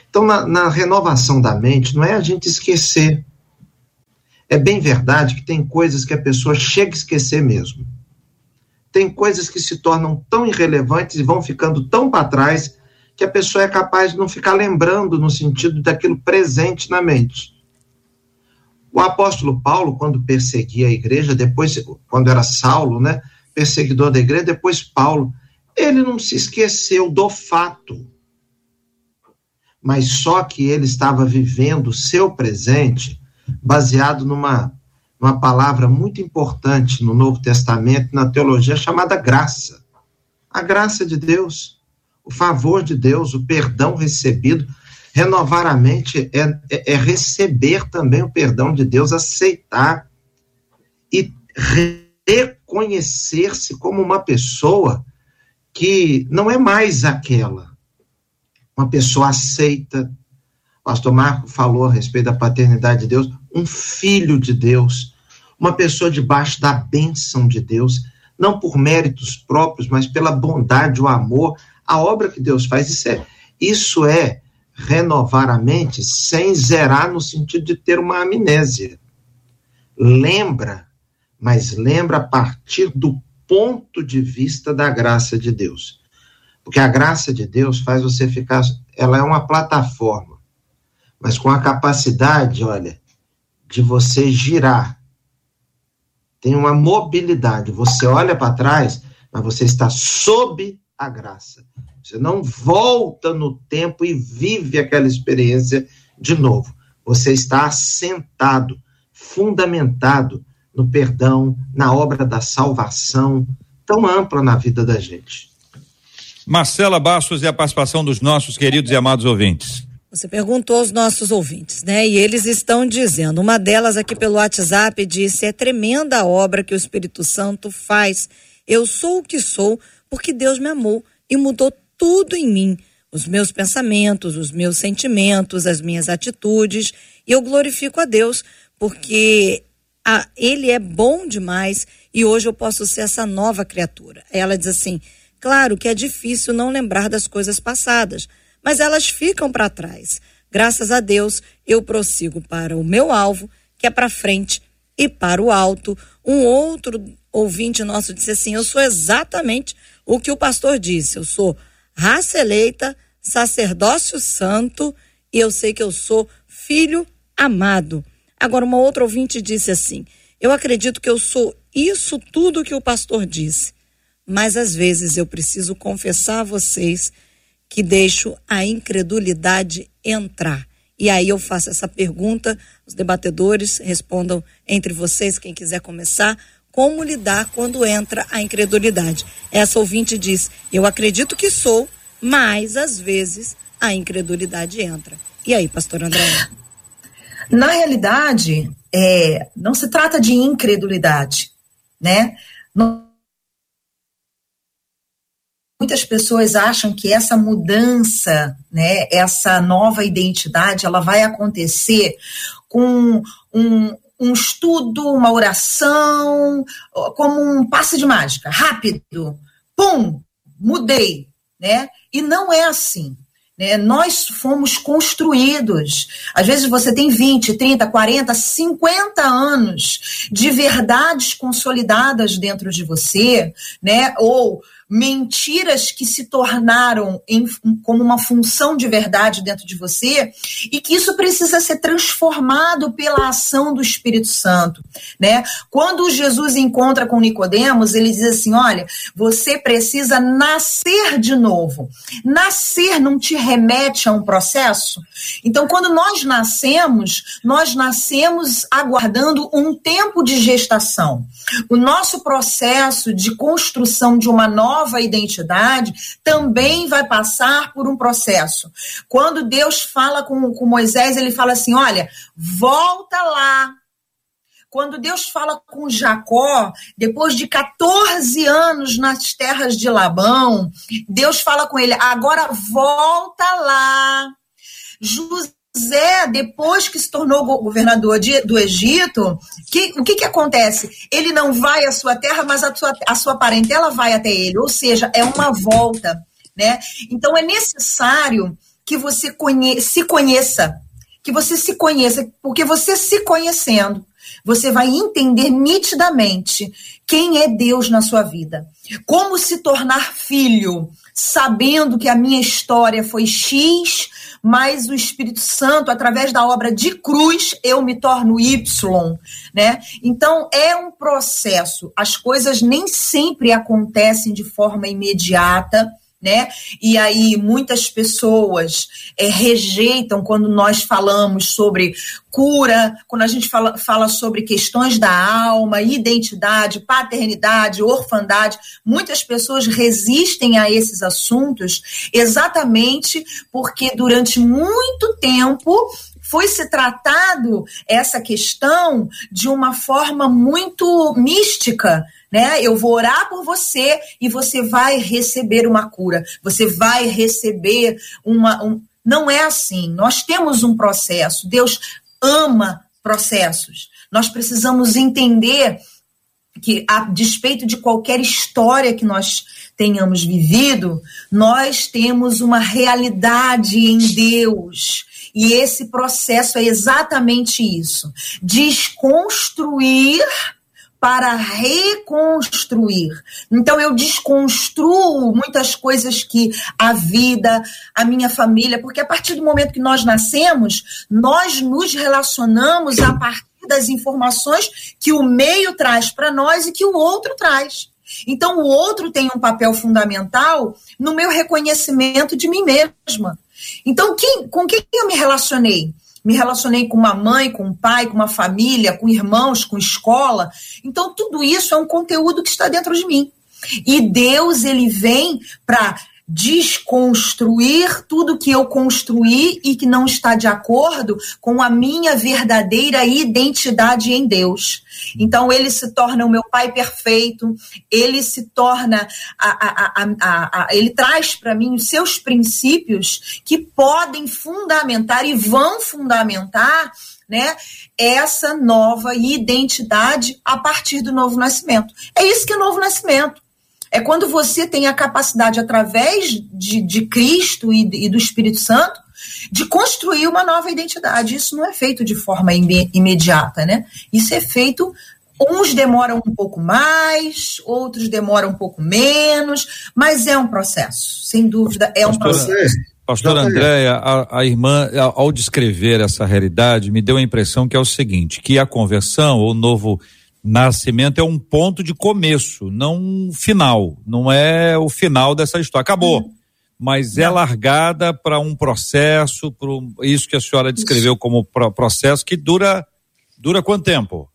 Speaker 4: Então, na, na renovação da mente, não é a gente esquecer. É bem verdade que tem coisas que a pessoa chega a esquecer mesmo. Tem coisas que se tornam tão irrelevantes e vão ficando tão para trás que a pessoa é capaz de não ficar lembrando no sentido daquilo presente na mente. O apóstolo Paulo, quando perseguia a igreja, depois, quando era Saulo, né, perseguidor da igreja, depois Paulo, ele não se esqueceu do fato, mas só que ele estava vivendo o seu presente baseado numa, numa palavra muito importante no Novo Testamento, na teologia, chamada graça. A graça de Deus o favor de Deus, o perdão recebido. Renovar a mente é, é, é receber também o perdão de Deus, aceitar e reconhecer-se como uma pessoa que não é mais aquela. Uma pessoa aceita. O pastor Marco falou a respeito da paternidade de Deus, um filho de Deus, uma pessoa debaixo da bênção de Deus, não por méritos próprios, mas pela bondade, o amor, a obra que Deus faz. Isso é, isso é renovar a mente sem zerar no sentido de ter uma amnésia. Lembra, mas lembra a partir do ponto de vista da graça de Deus. Porque a graça de Deus faz você ficar. Ela é uma plataforma, mas com a capacidade, olha, de você girar. Tem uma mobilidade. Você olha para trás, mas você está sob a graça. Você não volta no tempo e vive aquela experiência de novo. Você está assentado, fundamentado no perdão, na obra da salvação, tão ampla na vida da gente.
Speaker 1: Marcela Bastos e a participação dos nossos queridos e amados ouvintes.
Speaker 2: Você perguntou aos nossos ouvintes, né? E eles estão dizendo. Uma delas aqui pelo WhatsApp disse: é tremenda a obra que o Espírito Santo faz. Eu sou o que sou porque Deus me amou e mudou tudo em mim, os meus pensamentos, os meus sentimentos, as minhas atitudes, e eu glorifico a Deus porque a, ele é bom demais e hoje eu posso ser essa nova criatura. Ela diz assim: claro que é difícil não lembrar das coisas passadas, mas elas ficam para trás. Graças a Deus, eu prossigo para o meu alvo, que é para frente e para o alto. Um outro ouvinte nosso disse assim: Eu sou exatamente o que o pastor disse. Eu sou raça eleita, sacerdócio santo e eu sei que eu sou filho amado. Agora, uma outra ouvinte disse assim: Eu acredito que eu sou isso tudo que o pastor disse, mas às vezes eu preciso confessar a vocês que deixo a incredulidade entrar. E aí eu faço essa pergunta, os debatedores respondam entre vocês, quem quiser começar como lidar quando entra a incredulidade. Essa ouvinte diz: Eu acredito que sou, mas às vezes a incredulidade entra. E aí, pastor André?
Speaker 5: Na realidade, é, não se trata de incredulidade, né? Não, muitas pessoas acham que essa mudança, né, essa nova identidade, ela vai acontecer com um, um estudo, uma oração, como um passe de mágica, rápido, pum, mudei, né? E não é assim. Né? Nós fomos construídos. Às vezes você tem 20, 30, 40, 50 anos de verdades consolidadas dentro de você, né? Ou mentiras que se tornaram em, como uma função de verdade dentro de você e que isso precisa ser transformado pela ação do Espírito Santo, né? Quando Jesus encontra com Nicodemos, ele diz assim: "Olha, você precisa nascer de novo. Nascer não te remete a um processo? Então, quando nós nascemos, nós nascemos aguardando um tempo de gestação. O nosso processo de construção de uma nova nova identidade também vai passar por um processo. Quando Deus fala com, com Moisés, ele fala assim: olha, volta lá quando Deus fala com Jacó, depois de 14 anos nas terras de Labão, Deus fala com ele: agora volta lá. José, depois que se tornou governador de, do Egito, que, o que, que acontece? Ele não vai à sua terra, mas a sua, a sua parentela vai até ele. Ou seja, é uma volta. Né? Então é necessário que você conhe se conheça, que você se conheça, porque você se conhecendo, você vai entender nitidamente quem é Deus na sua vida. Como se tornar filho, sabendo que a minha história foi X, mas o Espírito Santo, através da obra de cruz, eu me torno Y, né? Então é um processo. As coisas nem sempre acontecem de forma imediata né? E aí muitas pessoas é, rejeitam quando nós falamos sobre cura, quando a gente fala, fala sobre questões da alma, identidade, paternidade, orfandade. Muitas pessoas resistem a esses assuntos exatamente porque durante muito tempo foi se tratado essa questão de uma forma muito mística, né? Eu vou orar por você e você vai receber uma cura, você vai receber uma. Um... Não é assim. Nós temos um processo. Deus ama processos. Nós precisamos entender que, a despeito de qualquer história que nós tenhamos vivido, nós temos uma realidade em Deus. E esse processo é exatamente isso: desconstruir para reconstruir. Então eu desconstruo muitas coisas que a vida, a minha família, porque a partir do momento que nós nascemos, nós nos relacionamos a partir das informações que o meio traz para nós e que o outro traz. Então o outro tem um papel fundamental no meu reconhecimento de mim mesma. Então, quem, com quem eu me relacionei? me relacionei com uma mãe, com um pai, com uma família, com irmãos, com escola. Então, tudo isso é um conteúdo que está dentro de mim. E Deus, ele vem para desconstruir tudo que eu construí e que não está de acordo com a minha verdadeira identidade em Deus. Então ele se torna o meu pai perfeito, ele se torna a, a, a, ele traz para mim os seus princípios que podem fundamentar e vão fundamentar né, essa nova identidade a partir do novo nascimento. É isso que é o novo nascimento. É quando você tem a capacidade, através de, de Cristo e, e do Espírito Santo, de construir uma nova identidade. Isso não é feito de forma imediata, né? Isso é feito. Uns demoram um pouco mais, outros demoram um pouco menos, mas é um processo, sem dúvida, é um processo.
Speaker 1: Pastora Andréia, a, a, irmã, ao descrever essa realidade, me deu a impressão que é o seguinte: que a conversão, ou novo Nascimento é um ponto de começo, não um final. Não é o final dessa história. Acabou. Uhum. Mas é largada para um processo, para isso que a senhora descreveu como processo, que dura. Dura quanto tempo?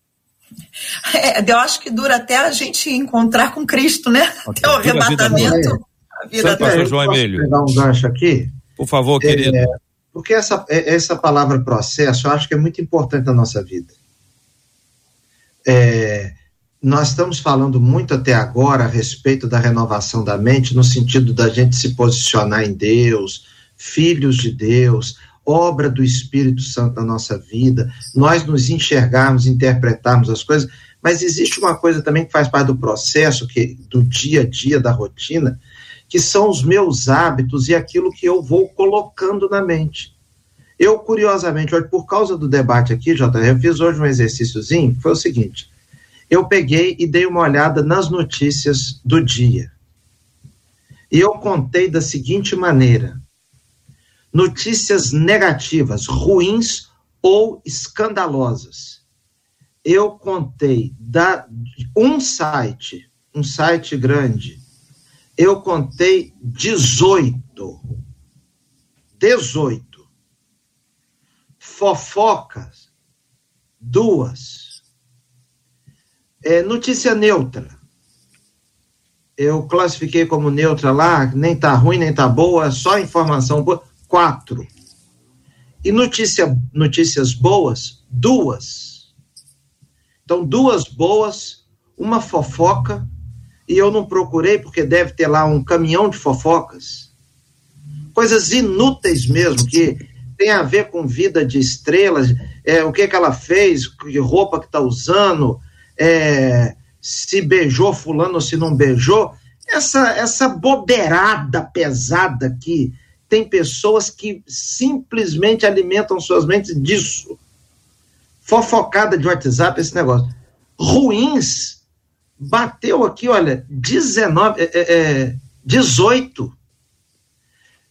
Speaker 5: É, eu acho que dura até a gente encontrar com Cristo, né? Até o arrebatamento.
Speaker 1: A vida Pastor João Emílio.
Speaker 4: pegar um gancho aqui?
Speaker 1: Por favor, querido. É,
Speaker 4: porque essa, é, essa palavra processo eu acho que é muito importante na nossa vida. É, nós estamos falando muito até agora a respeito da renovação da mente, no sentido da gente se posicionar em Deus, filhos de Deus, obra do Espírito Santo na nossa vida, nós nos enxergarmos, interpretarmos as coisas, mas existe uma coisa também que faz parte do processo, que do dia a dia, da rotina, que são os meus hábitos e aquilo que eu vou colocando na mente. Eu, curiosamente, hoje, por causa do debate aqui, JR, eu fiz hoje um exercíciozinho, foi o seguinte, eu peguei e dei uma olhada nas notícias do dia. E eu contei da seguinte maneira: notícias negativas, ruins ou escandalosas. Eu contei da um site, um site grande, eu contei 18. 18 fofocas, duas. É, notícia neutra. Eu classifiquei como neutra lá, nem tá ruim, nem tá boa, só informação boa, quatro. E notícia, notícias boas, duas. Então, duas boas, uma fofoca, e eu não procurei porque deve ter lá um caminhão de fofocas. Coisas inúteis mesmo, que tem a ver com vida de estrelas, é, o que, que ela fez, que roupa que está usando, é, se beijou fulano ou se não beijou. Essa, essa bobeirada pesada que tem pessoas que simplesmente alimentam suas mentes disso. Fofocada de WhatsApp, esse negócio. Ruins. Bateu aqui, olha, 19, é, é, 18.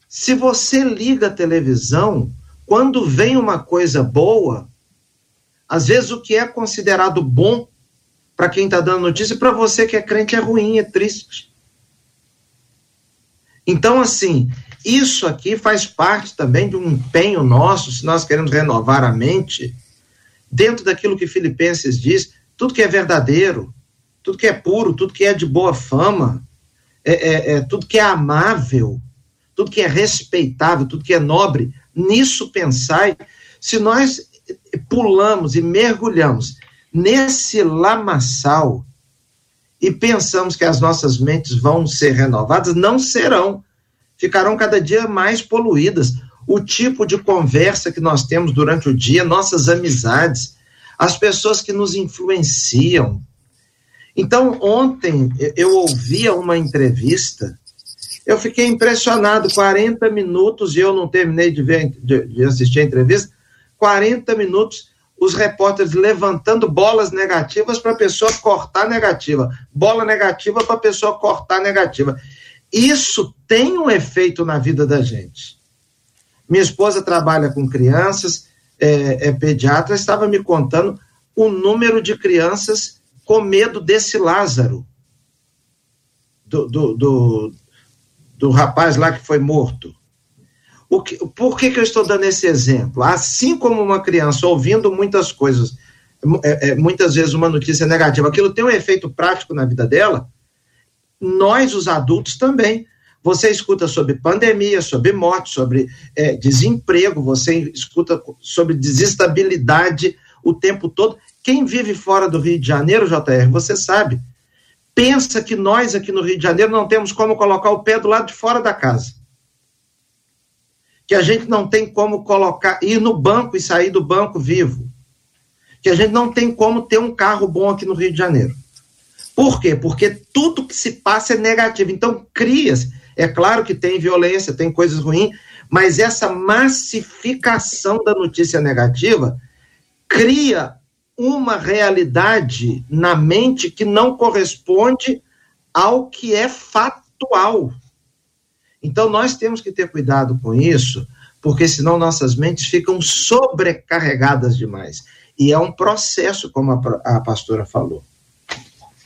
Speaker 4: Se você liga a televisão, quando vem uma coisa boa, às vezes o que é considerado bom para quem está dando notícia, para você que é crente é ruim, é triste. Então, assim, isso aqui faz parte também de um empenho nosso, se nós queremos renovar a mente, dentro daquilo que Filipenses diz, tudo que é verdadeiro, tudo que é puro, tudo que é de boa fama, é, é, é, tudo que é amável, tudo que é respeitável, tudo que é nobre, nisso pensai. Se nós pulamos e mergulhamos nesse lamaçal e pensamos que as nossas mentes vão ser renovadas, não serão ficarão cada dia mais poluídas. O tipo de conversa que nós temos durante o dia, nossas amizades, as pessoas que nos influenciam. Então, ontem eu ouvia uma entrevista, eu fiquei impressionado, 40 minutos, e eu não terminei de, ver, de, de assistir a entrevista, 40 minutos os repórteres levantando bolas negativas para a pessoa cortar negativa, bola negativa para a pessoa cortar negativa. Isso tem um efeito na vida da gente. Minha esposa trabalha com crianças, é, é pediatra, estava me contando o número de crianças com medo desse Lázaro, do, do, do, do rapaz lá que foi morto. Que, por que, que eu estou dando esse exemplo? Assim como uma criança ouvindo muitas coisas, é, é, muitas vezes uma notícia negativa, aquilo tem um efeito prático na vida dela, nós, os adultos, também. Você escuta sobre pandemia, sobre morte, sobre é, desemprego, você escuta sobre desestabilidade o tempo todo. Quem vive fora do Rio de Janeiro, JR, você sabe, pensa que nós aqui no Rio de Janeiro não temos como colocar o pé do lado de fora da casa. Que a gente não tem como colocar, ir no banco e sair do banco vivo. Que a gente não tem como ter um carro bom aqui no Rio de Janeiro. Por quê? Porque tudo que se passa é negativo. Então, cria-se. É claro que tem violência, tem coisas ruins, mas essa massificação da notícia negativa cria uma realidade na mente que não corresponde ao que é factual. Então, nós temos que ter cuidado com isso, porque senão nossas mentes ficam sobrecarregadas demais. E é um processo, como a, a pastora falou.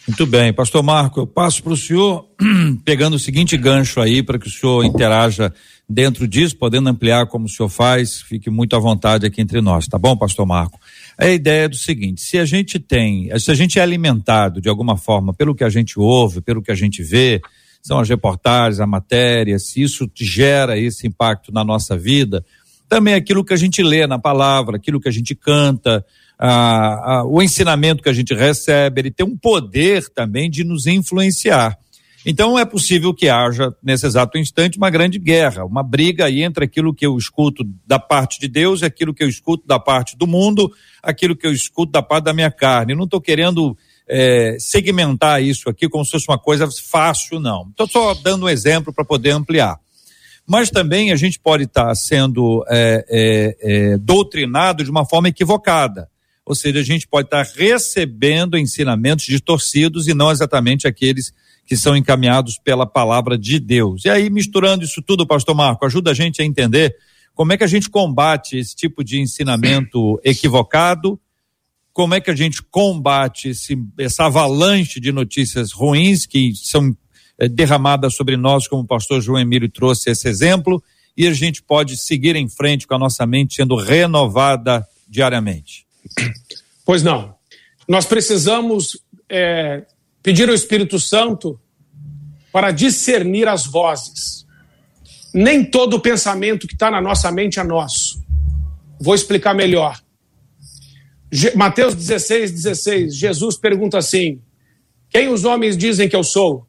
Speaker 1: Muito bem, pastor Marco, eu passo para o senhor, pegando o seguinte gancho aí, para que o senhor interaja dentro disso, podendo ampliar como o senhor faz, fique muito à vontade aqui entre nós, tá bom, pastor Marco? A ideia é do seguinte: se a gente tem, se a gente é alimentado de alguma forma pelo que a gente ouve, pelo que a gente vê, são as reportagens, a matéria, se isso gera esse impacto na nossa vida, também aquilo que a gente lê na palavra, aquilo que a gente canta, a, a, o ensinamento que a gente recebe, ele tem um poder também de nos influenciar. Então é possível que haja, nesse exato instante, uma grande guerra, uma briga aí entre aquilo que eu escuto da parte de Deus e aquilo que eu escuto da parte do mundo, aquilo que eu escuto da parte da minha carne. Eu não estou querendo é, segmentar isso aqui como se fosse uma coisa fácil, não. Estou só dando um exemplo para poder ampliar. Mas também a gente pode estar tá sendo é, é, é doutrinado de uma forma equivocada ou seja, a gente pode estar recebendo ensinamentos distorcidos e não exatamente aqueles que são encaminhados pela palavra de Deus. E aí, misturando isso tudo, pastor Marco, ajuda a gente a entender como é que a gente combate esse tipo de ensinamento equivocado, como é que a gente combate esse, essa avalanche de notícias ruins que são é, derramadas sobre nós, como o pastor João Emílio trouxe esse exemplo, e a gente pode seguir em frente com a nossa mente sendo renovada diariamente.
Speaker 3: Pois não. Nós precisamos é, pedir ao Espírito Santo para discernir as vozes. Nem todo pensamento que está na nossa mente é nosso. Vou explicar melhor. Mateus 16, 16, Jesus pergunta assim: Quem os homens dizem que eu sou?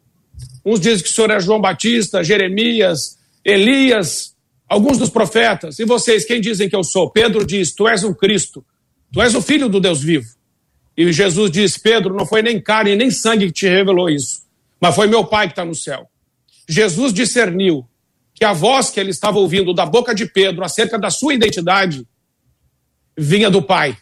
Speaker 3: Uns dizem que o senhor é João Batista, Jeremias, Elias, alguns dos profetas. E vocês, quem dizem que eu sou? Pedro diz: Tu és o Cristo, tu és o Filho do Deus vivo. E Jesus diz: Pedro, não foi nem carne nem sangue que te revelou isso, mas foi meu Pai que está no céu. Jesus discerniu que a voz que ele estava ouvindo da boca de Pedro acerca da sua identidade vinha do Pai.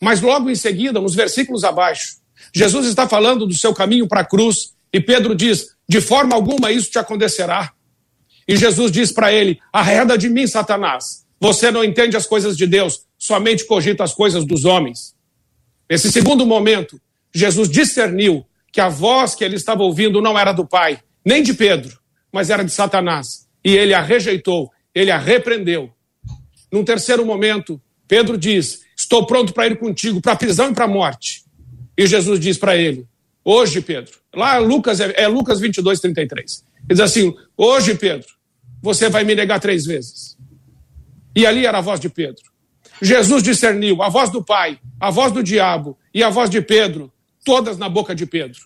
Speaker 3: Mas logo em seguida, nos versículos abaixo, Jesus está falando do seu caminho para a cruz e Pedro diz: De forma alguma isso te acontecerá. E Jesus diz para ele: Arreda de mim, Satanás. Você não entende as coisas de Deus, somente cogita as coisas dos homens. Nesse segundo momento, Jesus discerniu que a voz que ele estava ouvindo não era do Pai, nem de Pedro, mas era de Satanás. E ele a rejeitou, ele a repreendeu. Num terceiro momento, Pedro diz: Estou pronto para ir contigo para a prisão e para a morte. E Jesus diz para ele: Hoje, Pedro, lá Lucas é, é Lucas 22, 33. Ele diz assim: Hoje, Pedro, você vai me negar três vezes. E ali era a voz de Pedro. Jesus discerniu a voz do Pai, a voz do diabo e a voz de Pedro, todas na boca de Pedro.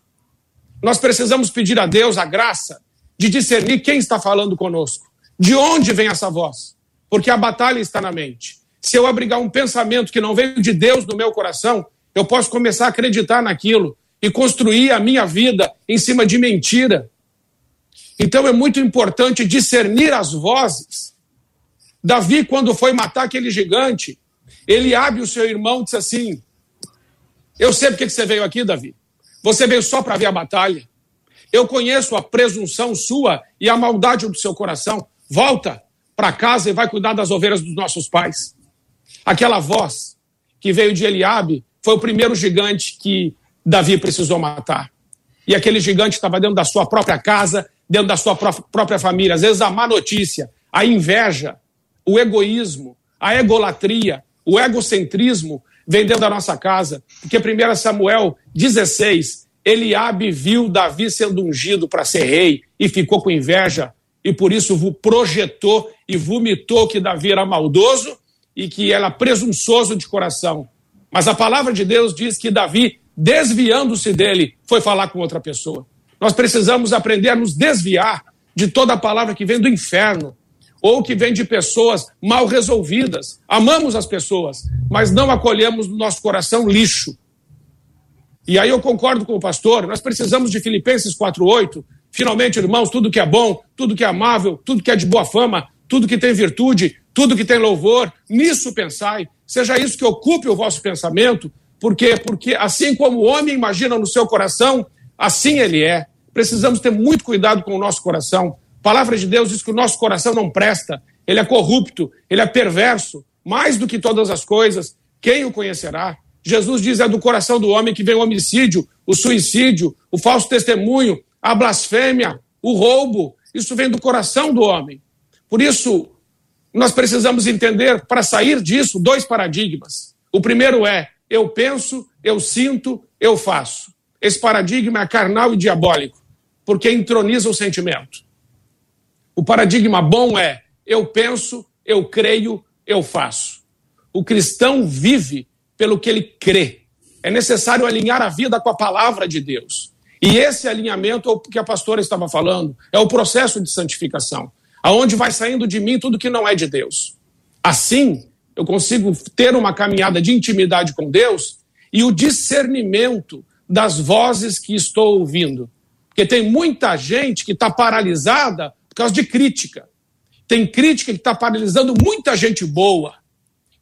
Speaker 3: Nós precisamos pedir a Deus a graça de discernir quem está falando conosco, de onde vem essa voz, porque a batalha está na mente. Se eu abrigar um pensamento que não veio de Deus no meu coração, eu posso começar a acreditar naquilo e construir a minha vida em cima de mentira. Então é muito importante discernir as vozes. Davi, quando foi matar aquele gigante, ele abre o seu irmão disse assim: Eu sei porque você veio aqui, Davi. Você veio só para ver a batalha. Eu conheço a presunção sua e a maldade do seu coração. Volta para casa e vai cuidar das ovelhas dos nossos pais. Aquela voz que veio de Eliabe foi o primeiro gigante que Davi precisou matar. E aquele gigante estava dentro da sua própria casa, dentro da sua própria família. Às vezes a má notícia, a inveja, o egoísmo, a egolatria, o egocentrismo vem dentro da nossa casa. Porque 1 Samuel 16, Eliabe viu Davi sendo ungido para ser rei e ficou com inveja e por isso projetou e vomitou que Davi era maldoso e que era presunçoso de coração. Mas a palavra de Deus diz que Davi, desviando-se dele, foi falar com outra pessoa. Nós precisamos aprender a nos desviar de toda a palavra que vem do inferno ou que vem de pessoas mal resolvidas. Amamos as pessoas, mas não acolhemos no nosso coração lixo. E aí eu concordo com o pastor, nós precisamos de Filipenses 4:8. Finalmente, irmãos, tudo que é bom, tudo que é amável, tudo que é de boa fama, tudo que tem virtude, tudo que tem louvor, nisso pensai. Seja isso que ocupe o vosso pensamento, porque porque assim como o homem imagina no seu coração, assim ele é. Precisamos ter muito cuidado com o nosso coração. Palavra de Deus diz que o nosso coração não presta, ele é corrupto, ele é perverso, mais do que todas as coisas. Quem o conhecerá? Jesus diz: é do coração do homem que vem o homicídio, o suicídio, o falso testemunho, a blasfêmia, o roubo. Isso vem do coração do homem. Por isso, nós precisamos entender, para sair disso, dois paradigmas. O primeiro é: eu penso, eu sinto, eu faço. Esse paradigma é carnal e diabólico, porque entroniza o sentimento. O paradigma bom é: eu penso, eu creio, eu faço. O cristão vive pelo que ele crê. É necessário alinhar a vida com a palavra de Deus. E esse alinhamento é o que a pastora estava falando, é o processo de santificação aonde vai saindo de mim tudo que não é de Deus. Assim, eu consigo ter uma caminhada de intimidade com Deus e o discernimento das vozes que estou ouvindo. Porque tem muita gente que está paralisada causa de crítica. Tem crítica que está paralisando muita gente boa.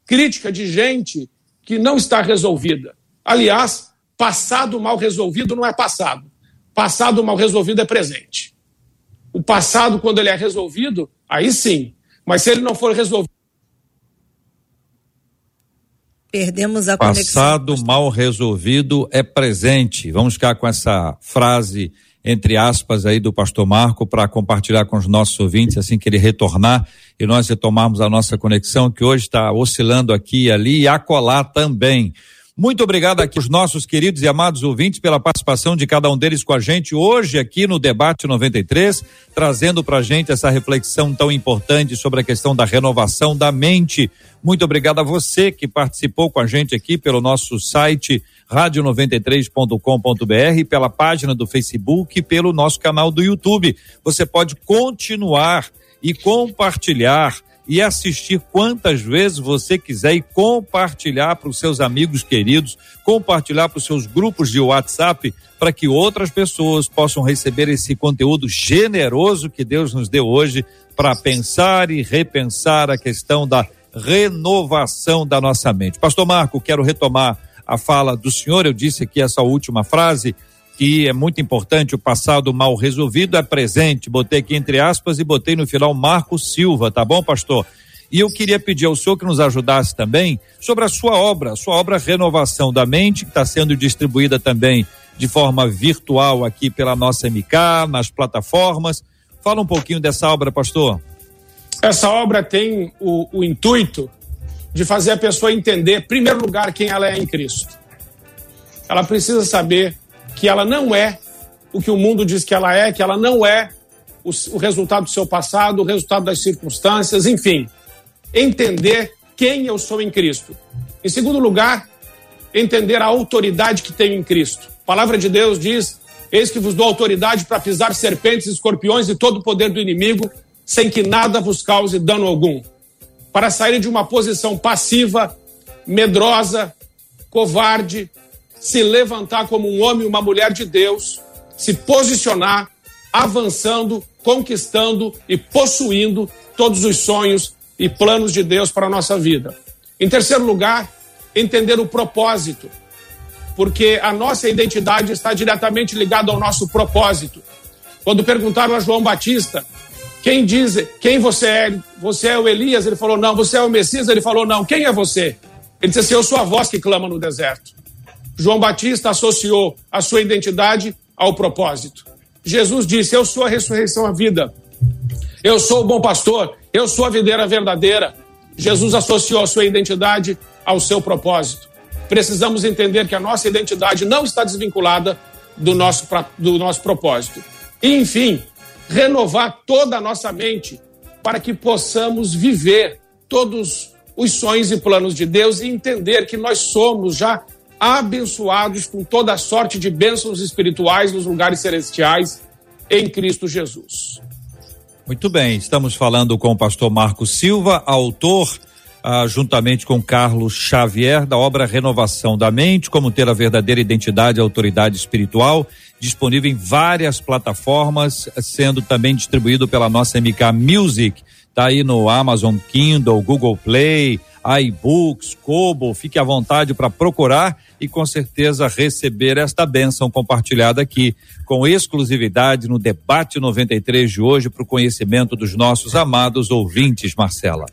Speaker 3: Crítica de gente que não está resolvida. Aliás, passado mal resolvido não é passado. Passado mal resolvido é presente. O passado, quando ele é resolvido, aí sim. Mas se ele não for resolvido.
Speaker 2: Perdemos a
Speaker 1: Passado
Speaker 2: conexão.
Speaker 1: mal resolvido é presente. Vamos ficar com essa frase, entre aspas, aí do pastor Marco, para compartilhar com os nossos ouvintes, assim que ele retornar e nós retomarmos a nossa conexão, que hoje está oscilando aqui e ali e acolá também. Muito obrigado aqui aos nossos queridos e amados ouvintes pela participação de cada um deles com a gente hoje aqui no Debate 93, trazendo para a gente essa reflexão tão importante sobre a questão da renovação da mente. Muito obrigado a você que participou com a gente aqui pelo nosso site radio93.com.br, pela página do Facebook e pelo nosso canal do YouTube. Você pode continuar e compartilhar e assistir quantas vezes você quiser e compartilhar para os seus amigos queridos, compartilhar para os seus grupos de WhatsApp, para que outras pessoas possam receber esse conteúdo generoso que Deus nos deu hoje para pensar e repensar a questão da renovação da nossa mente. Pastor Marco, quero retomar a fala do senhor, eu disse aqui essa última frase que é muito importante, o passado mal resolvido é presente. Botei aqui entre aspas e botei no final Marco Silva, tá bom, pastor? E eu queria pedir ao senhor que nos ajudasse também sobre a sua obra, a sua obra Renovação da Mente, que está sendo distribuída também de forma virtual aqui pela nossa MK, nas plataformas. Fala um pouquinho dessa obra, pastor.
Speaker 3: Essa obra tem o, o intuito de fazer a pessoa entender, em primeiro lugar, quem ela é em Cristo. Ela precisa saber que ela não é o que o mundo diz que ela é, que ela não é o, o resultado do seu passado, o resultado das circunstâncias, enfim. Entender quem eu sou em Cristo. Em segundo lugar, entender a autoridade que tenho em Cristo. A palavra de Deus diz: Eis que vos dou autoridade para pisar serpentes, escorpiões e todo o poder do inimigo, sem que nada vos cause dano algum. Para sair de uma posição passiva, medrosa, covarde, se levantar como um homem e uma mulher de Deus, se posicionar, avançando, conquistando e possuindo todos os sonhos e planos de Deus para a nossa vida. Em terceiro lugar, entender o propósito, porque a nossa identidade está diretamente ligada ao nosso propósito. Quando perguntaram a João Batista, quem diz, quem você é? Você é o Elias? Ele falou, não. Você é o Messias? Ele falou, não. Quem é você? Ele disse assim, eu sou a voz que clama no deserto. João Batista associou a sua identidade ao propósito. Jesus disse: Eu sou a ressurreição, a vida. Eu sou o bom pastor. Eu sou a videira verdadeira. Jesus associou a sua identidade ao seu propósito. Precisamos entender que a nossa identidade não está desvinculada do nosso, do nosso propósito. E, enfim, renovar toda a nossa mente para que possamos viver todos os sonhos e planos de Deus e entender que nós somos já abençoados com toda sorte de bênçãos espirituais nos lugares celestiais em Cristo Jesus.
Speaker 1: Muito bem, estamos falando com o pastor Marco Silva, autor, ah, juntamente com Carlos Xavier, da obra Renovação da Mente, como ter a verdadeira identidade e autoridade espiritual, disponível em várias plataformas, sendo também distribuído pela nossa MK Music, tá aí no Amazon Kindle, Google Play, iBooks, Kobo, fique à vontade para procurar e com certeza receber esta bênção compartilhada aqui com exclusividade no debate 93 de hoje para o conhecimento dos nossos amados ouvintes, Marcela.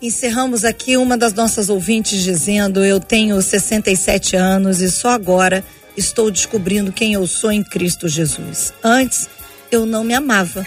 Speaker 2: Encerramos aqui uma das nossas ouvintes dizendo: Eu tenho 67 anos e só agora estou descobrindo quem eu sou em Cristo Jesus. Antes, eu não me amava,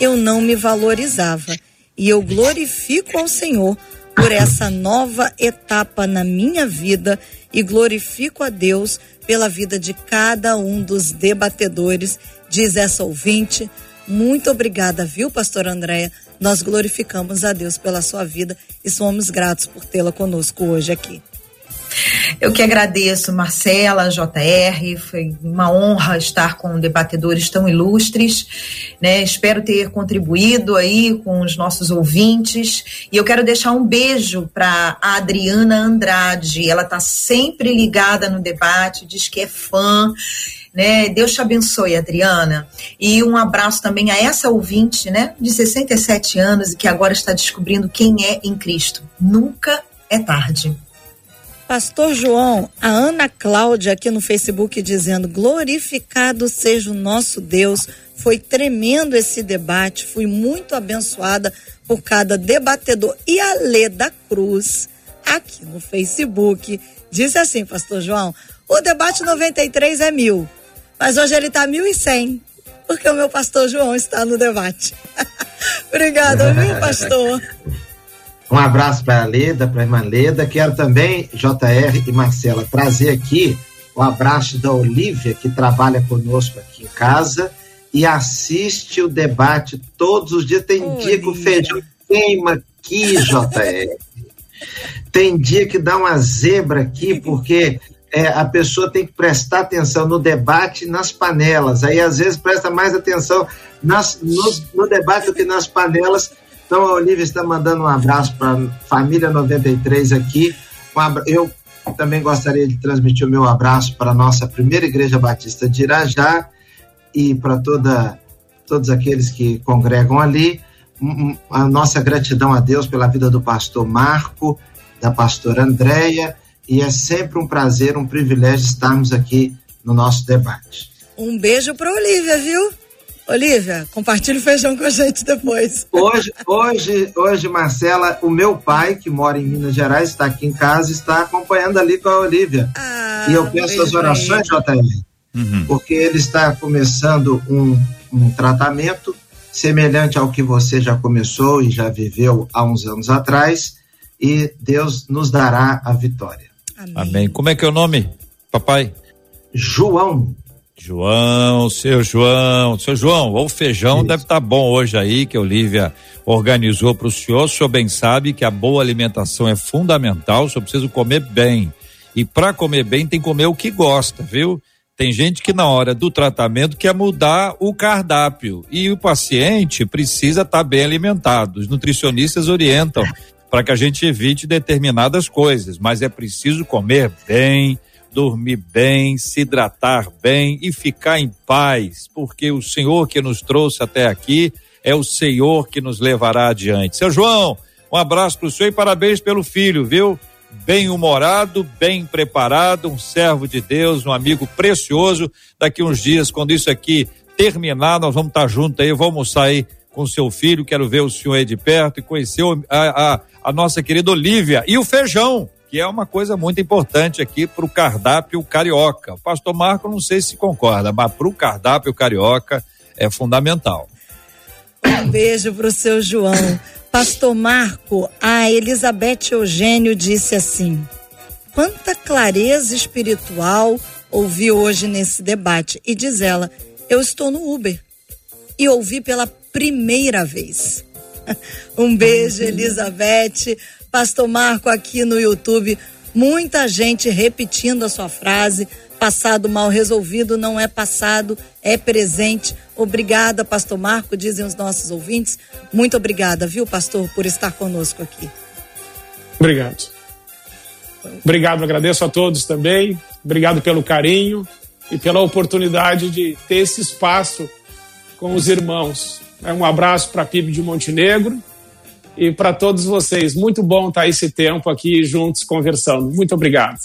Speaker 2: eu não me valorizava. E eu glorifico ao Senhor por essa nova etapa na minha vida e glorifico a Deus pela vida de cada um dos debatedores, diz essa ouvinte. Muito obrigada, viu, pastor Andréia? Nós glorificamos a Deus pela sua vida e somos gratos por tê-la conosco hoje aqui.
Speaker 5: Eu que agradeço, Marcela, JR, foi uma honra estar com debatedores tão ilustres, né? Espero ter contribuído aí com os nossos ouvintes. E eu quero deixar um beijo para a Adriana Andrade. Ela está sempre ligada no debate, diz que é fã. Né? Deus te abençoe, Adriana. E um abraço também a essa ouvinte, né, de 67 anos e que agora está descobrindo quem é em Cristo. Nunca é tarde.
Speaker 2: Pastor João, a Ana Cláudia aqui no Facebook dizendo: glorificado seja o nosso Deus. Foi tremendo esse debate, fui muito abençoada por cada debatedor. E a Leda Cruz, aqui no Facebook, disse assim, Pastor João: o debate 93 é mil, mas hoje ele está mil e cem, porque o meu pastor João está no debate. Obrigada, viu, pastor?
Speaker 4: Um abraço para a Leda, para a irmã Leda. Quero também, JR e Marcela, trazer aqui o abraço da Olivia, que trabalha conosco aqui em casa e assiste o debate todos os dias. Tem dia que o feijão queima aqui, JR. Tem dia que dá uma zebra aqui, porque é, a pessoa tem que prestar atenção no debate e nas panelas. Aí, às vezes, presta mais atenção nas, no, no debate do que nas panelas. Então, a Olivia está mandando um abraço para a família 93 aqui. Eu também gostaria de transmitir o meu abraço para a nossa primeira Igreja Batista de Irajá e para toda, todos aqueles que congregam ali. A nossa gratidão a Deus pela vida do pastor Marco, da pastora Andréia, e é sempre um prazer, um privilégio estarmos aqui no nosso debate.
Speaker 2: Um beijo para Olivia, viu? Olivia, compartilhe o feijão com a gente depois.
Speaker 4: Hoje, hoje, hoje, Marcela, o meu pai, que mora em Minas Gerais, está aqui em casa, está acompanhando ali com a Olivia. Ah, e eu peço as orações, JR, uhum. porque ele está começando um, um tratamento semelhante ao que você já começou e já viveu há uns anos atrás, e Deus nos dará a vitória.
Speaker 1: Amém. Amém. Como é que é o nome, papai?
Speaker 4: João.
Speaker 1: João, seu João, seu João, o feijão Isso. deve estar tá bom hoje aí, que a Olivia organizou para o senhor. O senhor bem sabe que a boa alimentação é fundamental, só preciso comer bem. E para comer bem tem que comer o que gosta, viu? Tem gente que na hora do tratamento quer mudar o cardápio e o paciente precisa estar tá bem alimentado. Os nutricionistas orientam para que a gente evite determinadas coisas, mas é preciso comer bem, dormir bem, se hidratar bem e ficar em paz, porque o Senhor que nos trouxe até aqui é o Senhor que nos levará adiante. Seu João, um abraço para o senhor e parabéns pelo filho, viu? Bem humorado, bem preparado, um servo de Deus, um amigo precioso. Daqui uns dias, quando isso aqui terminar, nós vamos estar juntos aí, vamos aí com seu filho. Quero ver o senhor aí de perto e conhecer a, a, a nossa querida Olivia. E o feijão que é uma coisa muito importante aqui para o cardápio carioca. O pastor Marco, não sei se concorda, mas para o cardápio carioca é fundamental.
Speaker 2: Um beijo para o seu João. Pastor Marco, a Elizabeth Eugênio disse assim: quanta clareza espiritual ouvi hoje nesse debate. E diz ela: eu estou no Uber e ouvi pela primeira vez. Um beijo, Elizabeth. Pastor Marco aqui no YouTube, muita gente repetindo a sua frase. Passado mal resolvido não é passado, é presente. Obrigada, Pastor Marco, dizem os nossos ouvintes. Muito obrigada, viu, pastor, por estar conosco aqui.
Speaker 3: Obrigado. Obrigado, agradeço a todos também. Obrigado pelo carinho e pela oportunidade de ter esse espaço com os irmãos. Um abraço para a PIB de Montenegro e para todos vocês. Muito bom estar esse tempo aqui juntos conversando. Muito obrigado.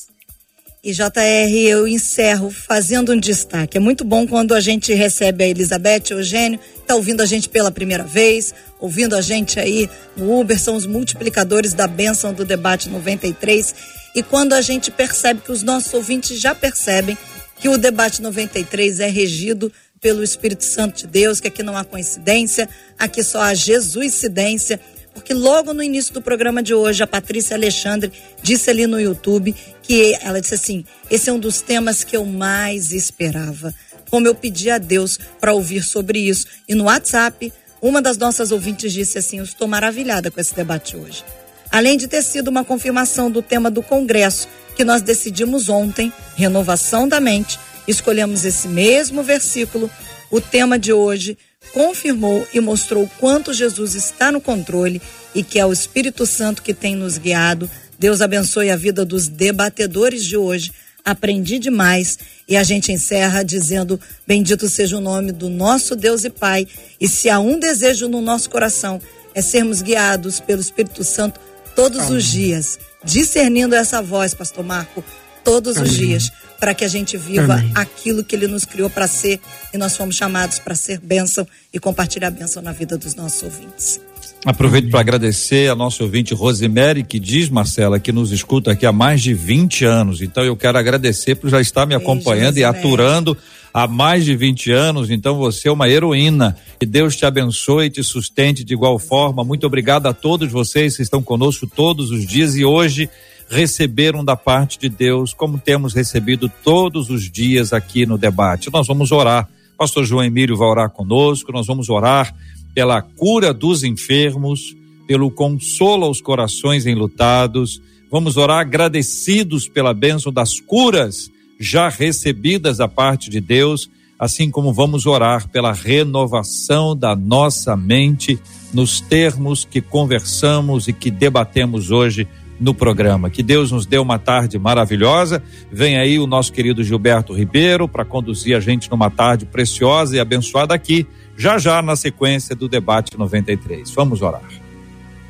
Speaker 2: E JR, eu encerro fazendo um destaque. É muito bom quando a gente recebe a Elizabeth Eugênio, está ouvindo a gente pela primeira vez, ouvindo a gente aí no Uber, são os multiplicadores da bênção do debate 93. E quando a gente percebe que os nossos ouvintes já percebem que o debate 93 é regido pelo Espírito Santo de Deus, que aqui não há coincidência, aqui só há Jesuscidência porque logo no início do programa de hoje, a Patrícia Alexandre disse ali no YouTube que ela disse assim: esse é um dos temas que eu mais esperava. Como eu pedi a Deus para ouvir sobre isso. E no WhatsApp, uma das nossas ouvintes disse assim: Eu estou maravilhada com esse debate hoje. Além de ter sido uma confirmação do tema do Congresso, que nós decidimos ontem, renovação da mente, escolhemos esse mesmo versículo, o tema de hoje, confirmou e mostrou quanto Jesus está no controle e que é o Espírito Santo que tem nos guiado. Deus abençoe a vida dos debatedores de hoje. Aprendi demais e a gente encerra dizendo: Bendito seja o nome do nosso Deus e Pai. E se há um desejo no nosso coração, é sermos guiados pelo Espírito Santo todos Amém. os dias, discernindo essa voz, Pastor Marco, todos Amém. os dias para que a gente viva Amém. aquilo que Ele nos criou para ser e nós fomos chamados para ser bênção e compartilhar a bênção na vida dos nossos ouvintes.
Speaker 1: Aproveito para agradecer a nosso ouvinte Rosemary, que diz, Marcela, que nos escuta aqui há mais de 20 anos. Então eu quero agradecer por já estar me acompanhando Beijo, e aturando há mais de 20 anos. Então você é uma heroína. Que Deus te abençoe e te sustente de igual forma. Muito obrigado a todos vocês que estão conosco todos os dias e hoje receberam da parte de Deus, como temos recebido todos os dias aqui no debate. Nós vamos orar. Pastor João Emílio vai orar conosco, nós vamos orar pela cura dos enfermos, pelo consolo aos corações enlutados. Vamos orar agradecidos pela bênção das curas já recebidas da parte de Deus, assim como vamos orar pela renovação da nossa mente nos termos que conversamos e que debatemos hoje no programa. Que Deus nos dê uma tarde maravilhosa. Vem aí o nosso querido Gilberto Ribeiro para conduzir a gente numa tarde preciosa e abençoada aqui, já já na sequência do debate 93. Vamos orar.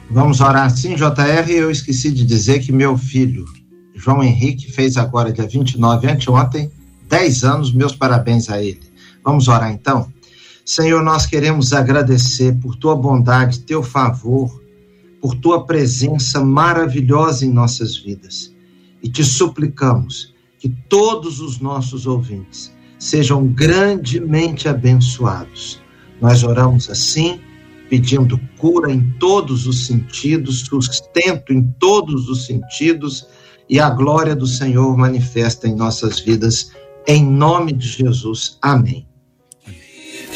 Speaker 4: Vamos orar sim, JR. Eu esqueci de dizer que meu filho, João Henrique, fez agora, dia 29, anteontem, 10 anos. Meus parabéns a ele. Vamos orar então? Senhor, nós queremos agradecer por tua bondade, teu favor por tua presença maravilhosa em nossas vidas. E te suplicamos que todos os nossos ouvintes sejam grandemente abençoados. Nós oramos assim, pedindo cura em todos os sentidos, sustento em todos os sentidos e a glória do Senhor manifesta em nossas vidas. Em nome de Jesus. Amém.